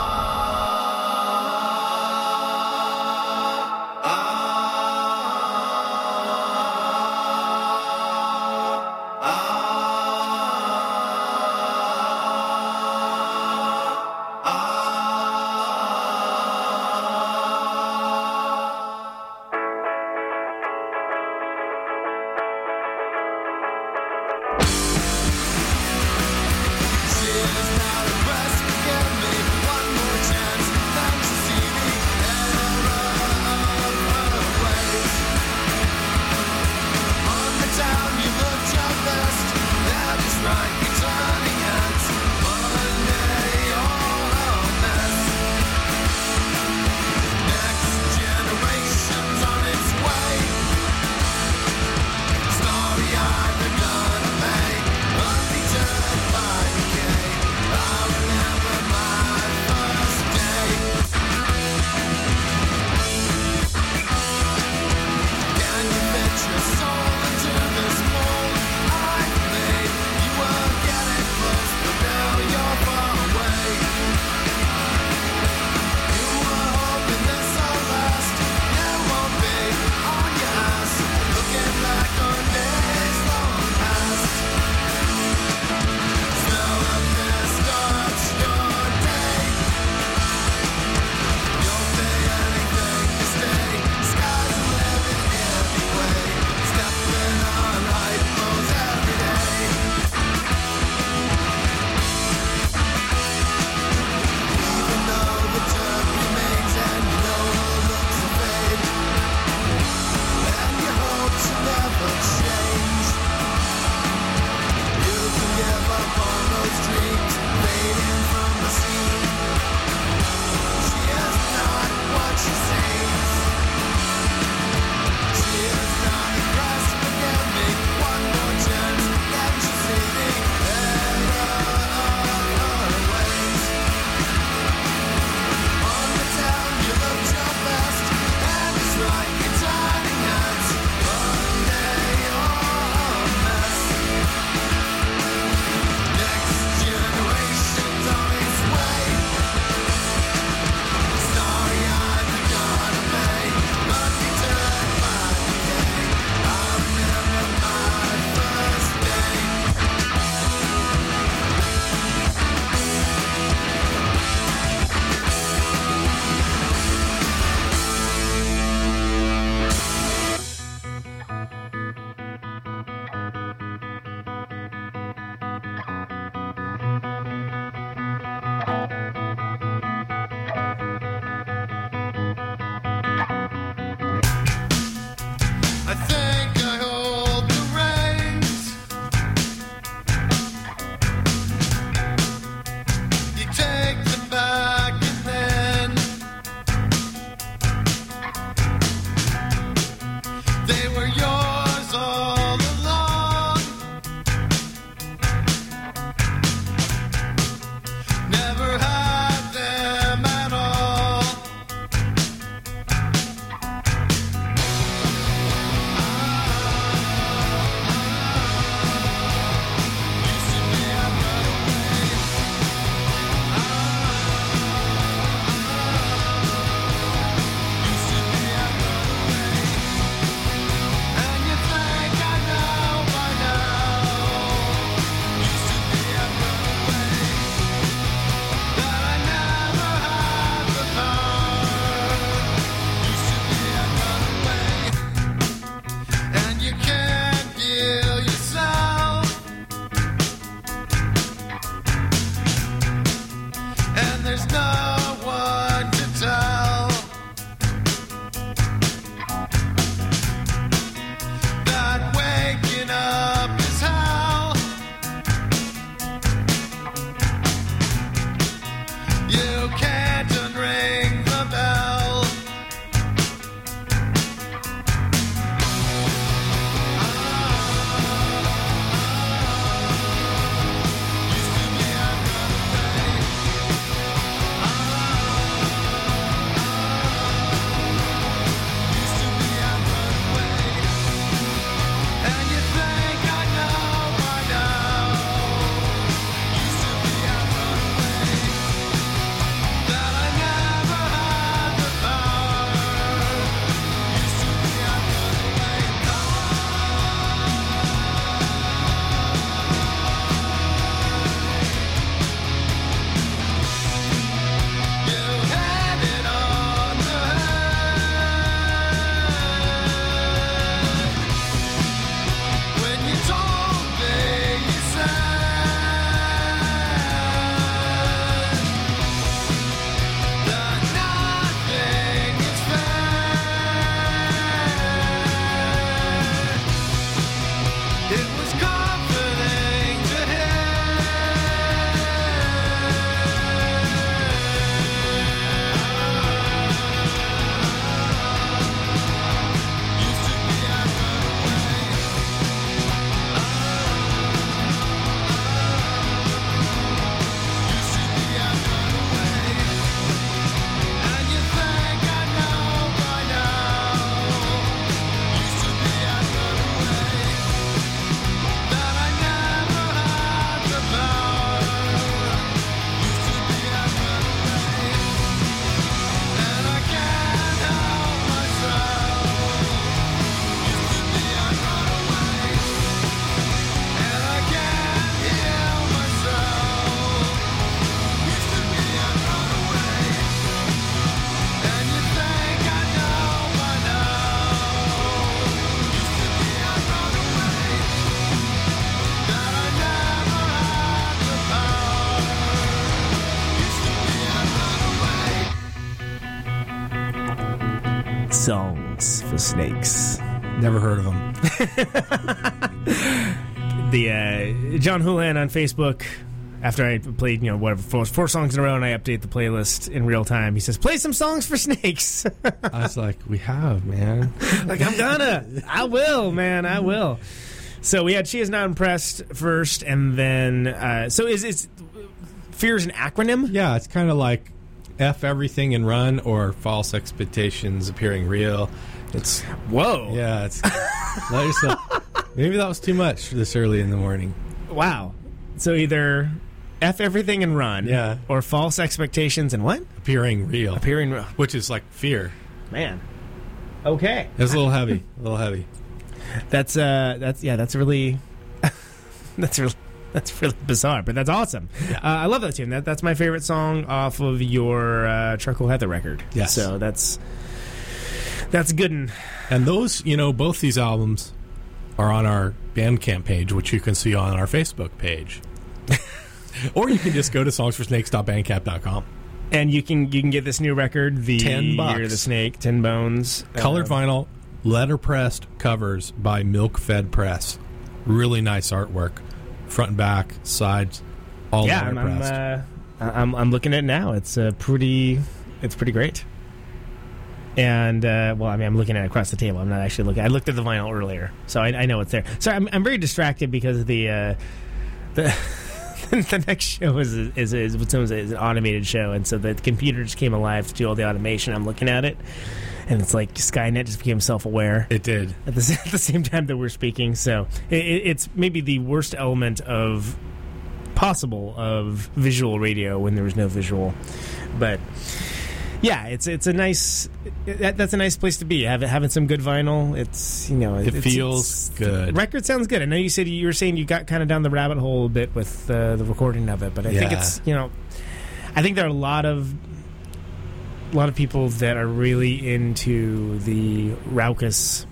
Speaker 5: snakes.
Speaker 11: Never heard of them.
Speaker 5: The uh, John Houlihan on Facebook. After I played, you know, whatever four, four songs in a row, and I update the playlist in real time, he says, "Play some songs for snakes."
Speaker 11: I was like, we have, man.
Speaker 5: like I'm gonna, I will, man, I will. So we had she is not impressed first, and then uh, so is is fear is an acronym?
Speaker 11: Yeah, it's kind of like F everything and run or false expectations appearing real. It's
Speaker 5: Whoa,
Speaker 11: yeah, it's let yourself. Maybe that was too much this early in the morning.
Speaker 5: wow. So either f everything and run,
Speaker 11: Yeah.
Speaker 5: or false expectations and what
Speaker 11: Appearing real,
Speaker 5: appearing.
Speaker 11: which is like fear.
Speaker 5: Man, okay,
Speaker 11: It's a little heavy, a little heavy.
Speaker 5: that's uh, that's yeah, that's really, that's really. That's really bizarre, but that's awesome. Uh, I love that tune. That, that's my favorite song off of your uh, Charcoal Heather record.
Speaker 11: Yes.
Speaker 5: So that's that's good. And
Speaker 11: And those, you know, both these albums are on our Bandcamp page, which you can see on our Facebook page. or you can just go to songsforsnakes.bandcamp.com.
Speaker 5: and you can you can get this new record, the
Speaker 11: 10 bucks.
Speaker 5: Year of the Snake, Ten Bones,
Speaker 11: Colored
Speaker 5: Uh,
Speaker 11: vinyl, letterpressed covers by Milk Fed Press. Really nice artwork. Front and back, sides, all
Speaker 5: Yeah, I'm I'm,
Speaker 11: letterpressed.
Speaker 5: uh, I'm I'm looking at it now. It's uh, pretty it's pretty great. And uh, well, I mean, I'm looking at it across the table. I'm not actually looking. I looked at the vinyl earlier, so I, I know it's there. So I'm, I'm very distracted because the uh, the the next show is is is, is, is an automated show, and so the computer just came alive to do all the automation. I'm looking at it, and it's like Skynet just became self aware.
Speaker 11: it did.
Speaker 5: at the, at the same time that we're speaking. So it- it's maybe the worst element of possible of visual radio when there was no visual, but yeah, it's it's a nice that, that's a nice place to be. Have, having some good vinyl, it's you know
Speaker 11: It
Speaker 5: it's-
Speaker 11: feels
Speaker 5: it's-
Speaker 11: good.
Speaker 5: Record sounds good. I know you said you were saying you got kind of down the rabbit hole a bit with uh, the recording of it, but I think it's you know I think there are a lot of a lot of people that are really into the raucous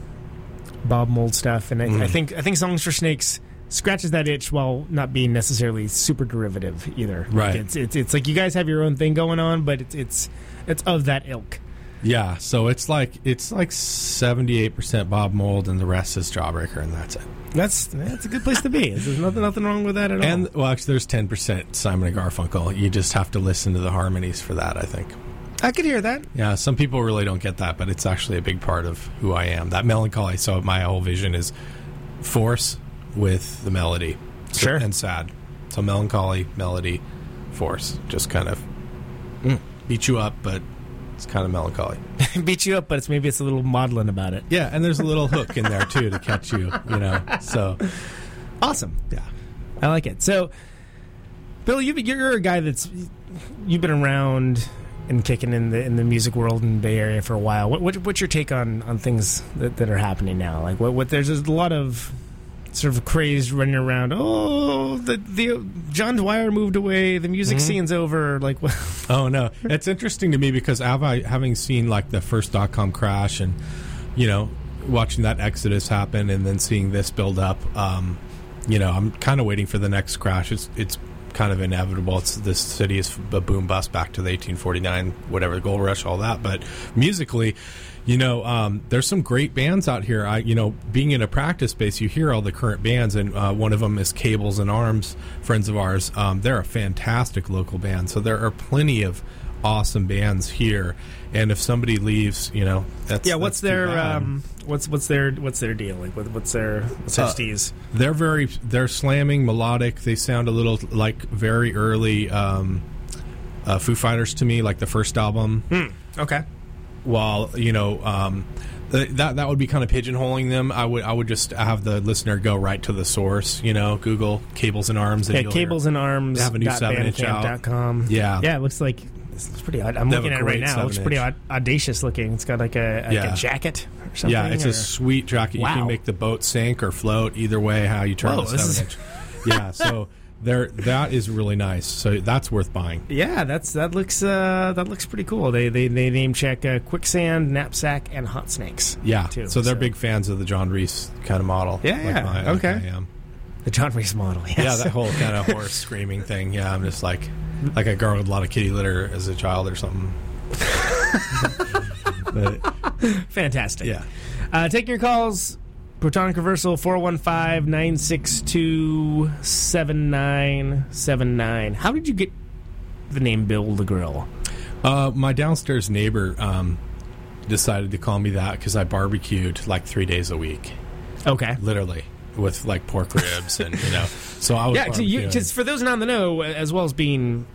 Speaker 5: Bob Mould stuff, and I,
Speaker 11: Mm.
Speaker 5: I think I think Songs for Snakes scratches that itch while not being necessarily super derivative either. Like,
Speaker 11: Right.
Speaker 5: it's, it's it's like you guys have your own thing going on, but it's it's it's of that ilk.
Speaker 11: Yeah, so it's like it's like seventy eight percent Bob Mould and the rest is Jawbreaker and that's it.
Speaker 5: That's that's a good place to be. There's nothing nothing wrong with that at all.
Speaker 11: And well actually there's ten percent Simon and Garfunkel. You just have to listen to the harmonies for that, I think.
Speaker 5: I could hear that.
Speaker 11: Yeah, some people really don't get that, but it's actually a big part of who I am. That melancholy. So my whole vision is force with the melody, So-
Speaker 5: Sure.
Speaker 11: and sad. So melancholy, melody, force, just kind of
Speaker 5: Mm.
Speaker 11: Beat you up, but it's kind of melancholy.
Speaker 5: Beat you up, but it's maybe it's a little maudlin about it.
Speaker 11: Yeah, and there's a little hook in there too to catch you. You know, so
Speaker 5: Awesome.
Speaker 11: yeah.
Speaker 5: I like it. So, Bill, you, you're a guy that's you've been around and kicking in the in the music world in the Bay Area for a while. What, what what's your take on on things that, that are happening now? Like, what what there's a lot of sort of craze running around. Oh, the the John Dwyer moved away. The music scene's over. Like, what?
Speaker 11: Oh no, it's interesting to me because I, having seen like the first dot com crash and you know watching that exodus happen and then seeing this build up, um, you know, I'm kind of waiting for the next crash. It's it's kind of inevitable. It's this city is a boom bust back to the 1849 whatever the gold rush, all that. But musically. You know, um, there's some great bands out here. I, you know, being in a practice space, you hear all the current bands, and uh, one of them is Cables and Arms, friends of ours. Um, they're a fantastic local band, so there are plenty of awesome bands here. And if somebody leaves, you know, that's
Speaker 5: yeah. What's
Speaker 11: that's
Speaker 5: their um, what's what's their what's their deal? Like, what, what's their what's their
Speaker 11: Uh,
Speaker 5: steez?
Speaker 11: They're very they're slamming melodic. They sound a little like very early um, uh, Foo Fighters to me, like the first album.
Speaker 5: Okay.
Speaker 11: while you know um, th- that that would be kind of pigeonholing them. I would I would just have the listener go right to the source. You know, Google cables and arms. And
Speaker 5: Yeah, cables and arms.
Speaker 11: They have a new 7-inch out.
Speaker 5: Com.
Speaker 11: Yeah.
Speaker 5: yeah. It looks like this looks pretty. Odd. I'm
Speaker 11: They have
Speaker 5: looking
Speaker 11: a
Speaker 5: at it right
Speaker 11: great
Speaker 5: now. It looks
Speaker 11: 7-inch.
Speaker 5: pretty aud- audacious looking. It's got like a, like
Speaker 11: Yeah.
Speaker 5: a jacket or something.
Speaker 11: Yeah, it's
Speaker 5: or-
Speaker 11: a sweet jacket. You
Speaker 5: Wow.
Speaker 11: can make the boat sink or float either way. How you turn
Speaker 5: Whoa,
Speaker 11: the
Speaker 5: this
Speaker 11: seven inch. Yeah, so there that is really nice. So that's worth buying.
Speaker 5: Yeah, that's that looks uh, that looks pretty cool. They they, they name check uh, quicksand, knapsack, and hot snakes.
Speaker 11: Yeah,
Speaker 5: too,
Speaker 11: so they're big fans of the John Reis kind of model.
Speaker 5: Yeah,
Speaker 11: like
Speaker 5: yeah,
Speaker 11: like
Speaker 5: okay.
Speaker 11: I am.
Speaker 5: The John Reis model. Yes.
Speaker 11: Yeah, that whole kind of horse screaming thing. Yeah, I'm just like like I gargled a lot of kitty litter as a child or something. but
Speaker 5: Fantastic.
Speaker 11: Yeah.
Speaker 5: Uh, taking your calls. Protonic Reversal 415 962 7979. How did you get the name Bill the Grill?
Speaker 11: Uh, my downstairs neighbor um, decided to call me that because I barbecued like three days a week,
Speaker 5: Okay.
Speaker 11: literally with like pork ribs and you know. So I was
Speaker 5: Yeah,
Speaker 11: barbecuing.
Speaker 5: because for those not in the know, as well as being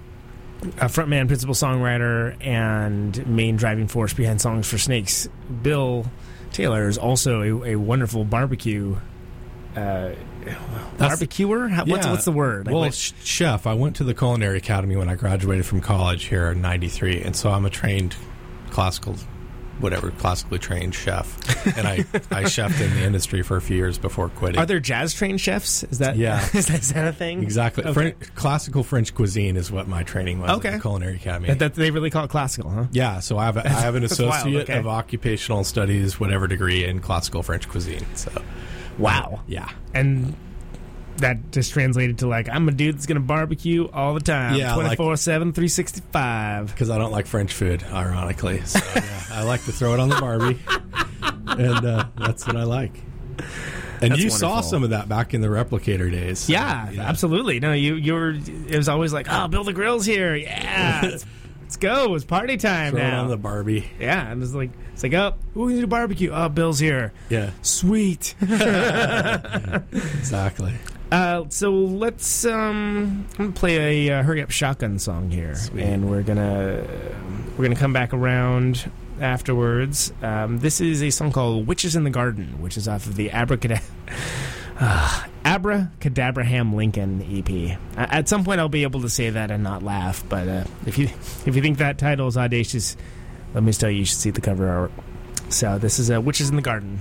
Speaker 5: a frontman, principal songwriter, and main driving force behind songs for Snakes, Bill Taylor is also a, a wonderful barbecue. Uh, barbecuer? How, what's,
Speaker 11: Yeah.
Speaker 5: what's the word? Like,
Speaker 11: well,
Speaker 5: what-
Speaker 11: chef. I went to the culinary academy when I graduated from college here in '93, and so I'm a trained classical, whatever, classically trained chef. And I I chefed in the industry for a few years before quitting.
Speaker 5: are there jazz trained chefs? Is that
Speaker 11: Yeah.
Speaker 5: is, that, is that a thing?
Speaker 11: exactly
Speaker 5: Okay.
Speaker 11: Fren- classical French cuisine is what my training was.
Speaker 5: Okay.
Speaker 11: at the culinary academy.
Speaker 5: That, that they really call it classical, huh?
Speaker 11: yeah, so I have a, I have an
Speaker 5: wild,
Speaker 11: associate
Speaker 5: okay.
Speaker 11: of occupational studies, whatever degree in classical French cuisine. So
Speaker 5: Wow.
Speaker 11: yeah,
Speaker 5: And that just translated to like I'm a dude that's gonna barbecue all the time,
Speaker 11: Yeah, like-
Speaker 5: 24 7 365
Speaker 11: because I don't like French food, ironically. So yeah, I like to throw it on the Barbie, and uh, that's what I like. And
Speaker 5: That's
Speaker 11: you saw some of that back in the replicator days. so,
Speaker 5: yeah, absolutely. No you you were it was always like oh Bill the Grill's here. Yeah let's, let's go. It's party time
Speaker 11: Throw it
Speaker 5: now.
Speaker 11: on the Barbie.
Speaker 5: yeah and it's like it's like oh we're gonna do barbecue? Oh Bill's here.
Speaker 11: Yeah,
Speaker 5: sweet.
Speaker 11: Exactly.
Speaker 5: Uh, so let's um I'm gonna play a uh, hurry up shotgun song here. And we're gonna we're gonna come back around afterwards. Um, this is a song called witches in the garden which is off of the abracadabra uh, abracadabraham lincoln ep A- at some point i'll be able to say that and not laugh but uh, if you if you think that title is audacious let me tell you you should see the cover art. So this is uh, witches in the garden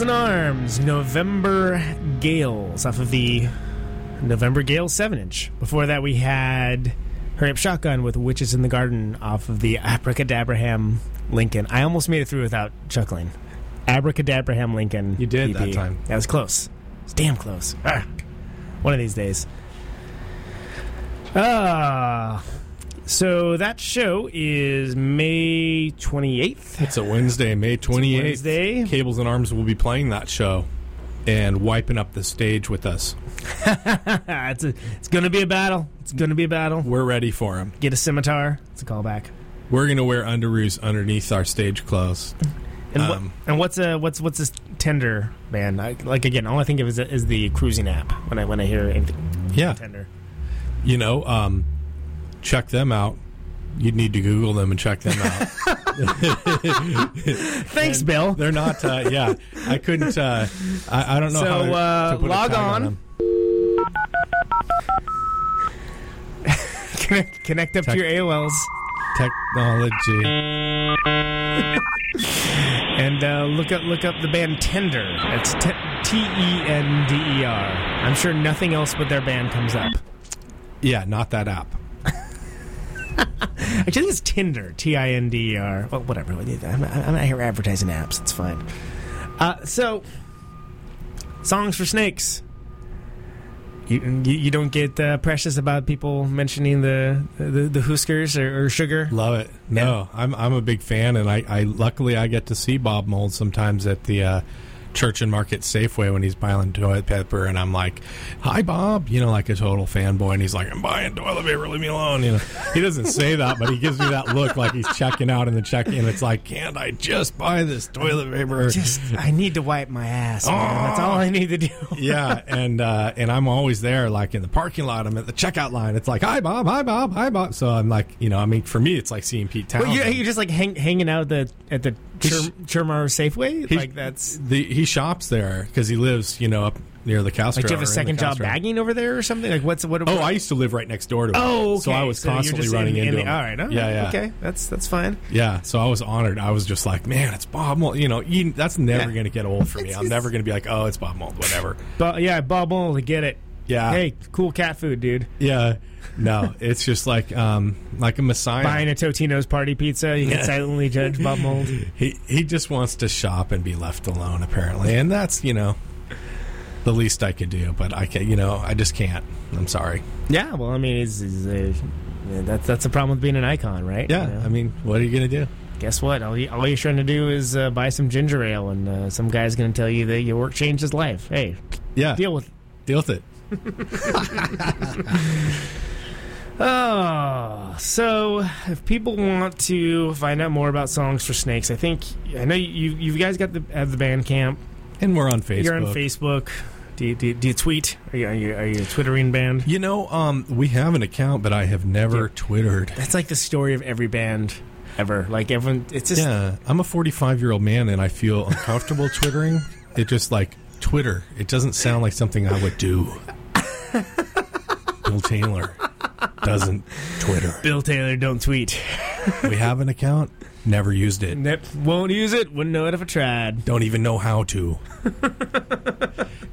Speaker 12: And
Speaker 5: Arms, November Gales, off of the November Gales 7 inch. Before that, we had Hurry Up Shotgun with Witches in the Garden off of the Abracadabraham Lincoln. I almost made it through without chuckling. Abracadabraham Lincoln.
Speaker 11: You did that time.
Speaker 5: That was close. It's damn close. Ah, one of these days. Ah. So that show is May 28th.
Speaker 11: It's a Wednesday, May 28th.
Speaker 5: Wednesday.
Speaker 11: Cables and Arms will be playing that show and wiping up the stage with us.
Speaker 5: it's a, it's going to be a battle. It's going to be a battle.
Speaker 11: We're ready for them.
Speaker 5: Get a scimitar. It's a callback.
Speaker 11: We're going to wear underoos underneath our stage clothes.
Speaker 5: And,
Speaker 11: Um,
Speaker 5: and what's a what's what's this tender band? I, like again, all I think of is, is the cruising app when I when I hear anything
Speaker 11: Yeah.
Speaker 5: tender.
Speaker 11: You know, um, check them out. You'd need to Google them and check them out.
Speaker 5: Thanks, Bill.
Speaker 11: They're not, uh, yeah. I couldn't, uh, I, I don't know
Speaker 5: So,
Speaker 11: how to,
Speaker 5: uh,
Speaker 11: to
Speaker 5: log on.
Speaker 11: them.
Speaker 5: connect, connect up to your AOLs
Speaker 11: Technology.
Speaker 5: and uh, look up look up the band Tender. It's T E N D E R. I'm sure nothing else but their band comes up.
Speaker 11: Yeah, not that app.
Speaker 5: Actually, I think it's Tinder. T I N D E R. Well, whatever. I'm, I'm not here advertising apps. It's fine. Uh, so, songs for snakes. You, you, you don't get uh, precious about people mentioning the the, the Huskers or, or sugar.
Speaker 11: Love it. No, I'm I'm a big fan, and I, I luckily I get to see Bob Mould sometimes at the uh, Church and Market Safeway when he's buying toilet paper, and I'm like, "Hi, Bob," you know, like a total fanboy, and he's like, "I'm buying toilet paper, leave me alone." You know, he doesn't say that, but he gives me that look like he's checking out in the check, and it's like, "Can't I just buy this toilet paper?"
Speaker 5: Just I need to wipe my ass. man. That's all I need to do.
Speaker 11: yeah, and uh, and I'm always there, like in the parking lot. I'm at the checkout line. It's like, "Hi, Bob. Hi, Bob. Hi, Bob." So I'm like, you know, I mean, for me, it's like seeing Pete
Speaker 5: Well,
Speaker 11: Townshend.
Speaker 5: you, you're just like hang, hanging out at the at the Churmar Safeway.
Speaker 11: He-
Speaker 5: like that's
Speaker 11: the he shops there because he lives, you know, up near the Castro.
Speaker 5: like do you have a second job bagging over there or something? Like what's what?
Speaker 11: Oh, I used to live right next door to him.
Speaker 5: Oh, okay.
Speaker 11: so I was
Speaker 5: you're
Speaker 11: constantly running
Speaker 5: in,
Speaker 11: into
Speaker 5: in the. All right, all right,
Speaker 11: yeah, yeah,
Speaker 5: okay, that's that's fine.
Speaker 11: yeah. So I was honored. I was just like, man, it's Bob Mould. You know, you, that's never
Speaker 5: Yeah.
Speaker 11: going to get old for me. I'm never going to be like, oh, it's Bob Mould, whatever.
Speaker 5: But yeah, Bob Mould, get it.
Speaker 11: Yeah,
Speaker 5: Hey, cool cat food, dude.
Speaker 11: yeah. No, it's just like um like a messiah.
Speaker 5: Buying a Totino's party pizza, you can silently judge Bob Mould.
Speaker 11: He he just wants to shop and be left alone, apparently, and that's you know the least I could do. But I can, you know, I just can't. I'm sorry.
Speaker 5: Yeah, well, I mean, he's, he's uh, that's that's the problem with being an icon, right?
Speaker 11: Yeah,
Speaker 5: You know?
Speaker 11: I mean, what are you going to do?
Speaker 5: guess what? All, you, all you're trying to do is uh, buy some ginger ale, and uh, some guy's going to tell you that your work changed his life. Hey,
Speaker 11: Yeah.
Speaker 5: deal with. it.
Speaker 11: Deal with it.
Speaker 5: Oh, so if people want to find out more about songs for snakes, I think I know you you guys got the have the band camp.
Speaker 11: And we're on Facebook.
Speaker 5: You're on Facebook. Do you, do you, do you tweet? Are you, are you are you a twittering band?
Speaker 11: You know, um, we have an account, but I have never twittered.
Speaker 5: That's like the story of every band ever. Like everyone, it's just
Speaker 11: Yeah, I'm a 45 year old man, and I feel uncomfortable twittering. It just like Twitter. It doesn't sound like something I would do. Bill Taylor doesn't Twitter.
Speaker 5: Bill Taylor. Don't tweet.
Speaker 11: We have an account. Never used it.
Speaker 5: Nep won't use it. Wouldn't know it if I tried.
Speaker 11: Don't even know how to.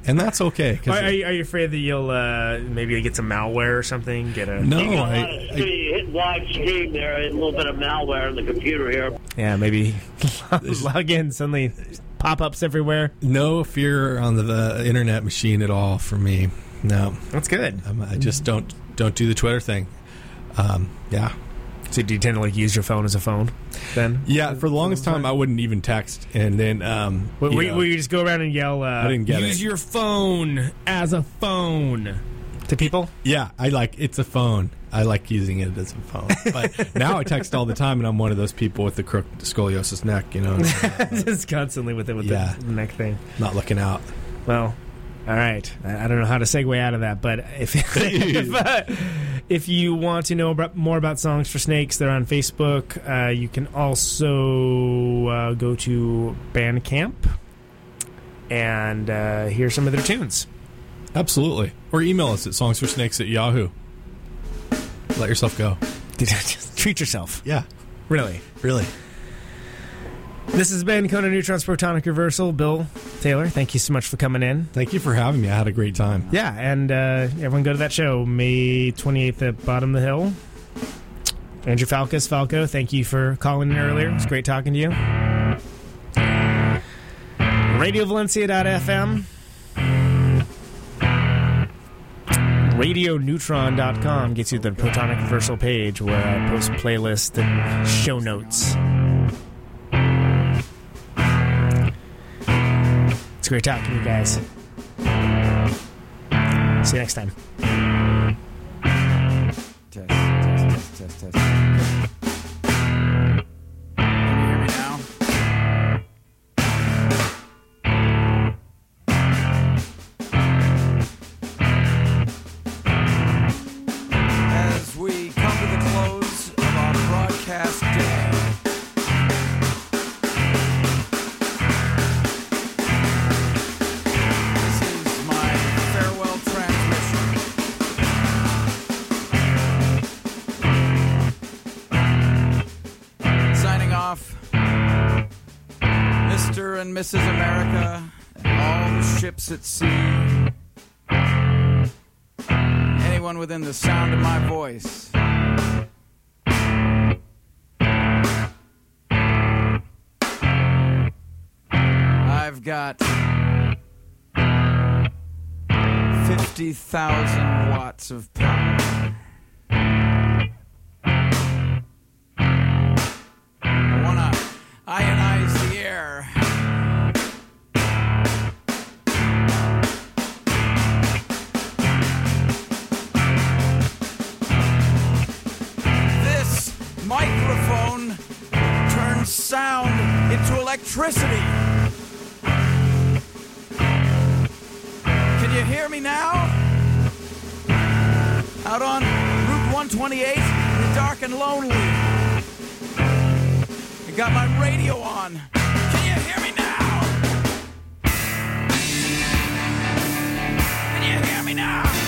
Speaker 11: and that's okay.
Speaker 5: Are,
Speaker 11: 'cause
Speaker 5: are, you, are you afraid that you'll uh, maybe get some malware or something? Get a
Speaker 11: no,
Speaker 13: You got
Speaker 11: I, I
Speaker 13: hit live stream there, a little bit of malware on the computer here.
Speaker 5: yeah, maybe log in. Suddenly, pop ups everywhere.
Speaker 11: no fear on the, the internet machine at all for me. No,
Speaker 5: That's good.
Speaker 11: I'm, I just don't don't do the Twitter thing. Um, yeah,
Speaker 5: So do you tend to like use your phone as a phone? Then
Speaker 11: yeah. For the longest time, I wouldn't even text, and then um,
Speaker 5: Where,
Speaker 11: you
Speaker 5: where,
Speaker 11: know,
Speaker 5: where you just go around and yell, uh,
Speaker 11: I didn't get
Speaker 5: use
Speaker 11: it.
Speaker 5: your phone as a phone to people?
Speaker 11: yeah, I like it's a phone. I like using it as a phone, but now I text all the time, and I'm one of those people with the crooked scoliosis neck. You know,
Speaker 5: just constantly with it with
Speaker 11: Yeah.
Speaker 5: the neck thing.
Speaker 11: not looking out.
Speaker 5: Well, all right. I, don't know how to segue out of that, but if if, uh, if you want to know about, more about songs for snakes, they're on Facebook. Uh, you can also uh, go to Bandcamp and uh, hear some of their tunes.
Speaker 11: Absolutely, or email us at songsforsnakes at Yahoo. Let yourself go.
Speaker 5: Treat yourself.
Speaker 11: Yeah,
Speaker 5: Really.
Speaker 11: really.
Speaker 5: This has been Conan Neutron's Protonic Reversal. Bill Taylor, thank you so much for coming in.
Speaker 11: Thank you for having me. I had a great time.
Speaker 5: Yeah, and uh, everyone go to that show May 28th at Bottom of the Hill. Andrew Falkous, Falco, thank you for calling in earlier. It's great talking to you. RadioValencia.fm. RadioNeutron.com gets you the Protonic Reversal page where I post playlists and show notes. It's great talking to you guys. See you next time.
Speaker 8: Test, test, test, at sea. Anyone within the sound of my voice. I've got 50,000 watts of power. I to ionize sound into electricity. Can you hear me now? Out on Route 128, in the dark and lonely. I got my radio on. Can you hear me now? Can you hear me now?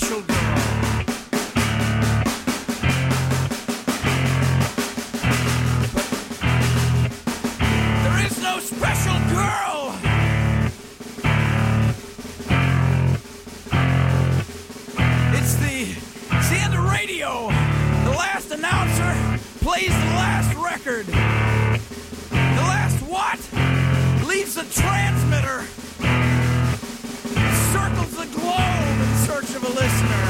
Speaker 8: Special girl. There is no special girl. It's the it's the end of radio. The last announcer plays the last record. The last what? Leaves the transmitter. Listener.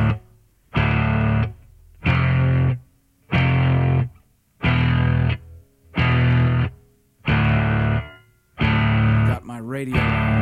Speaker 8: Radio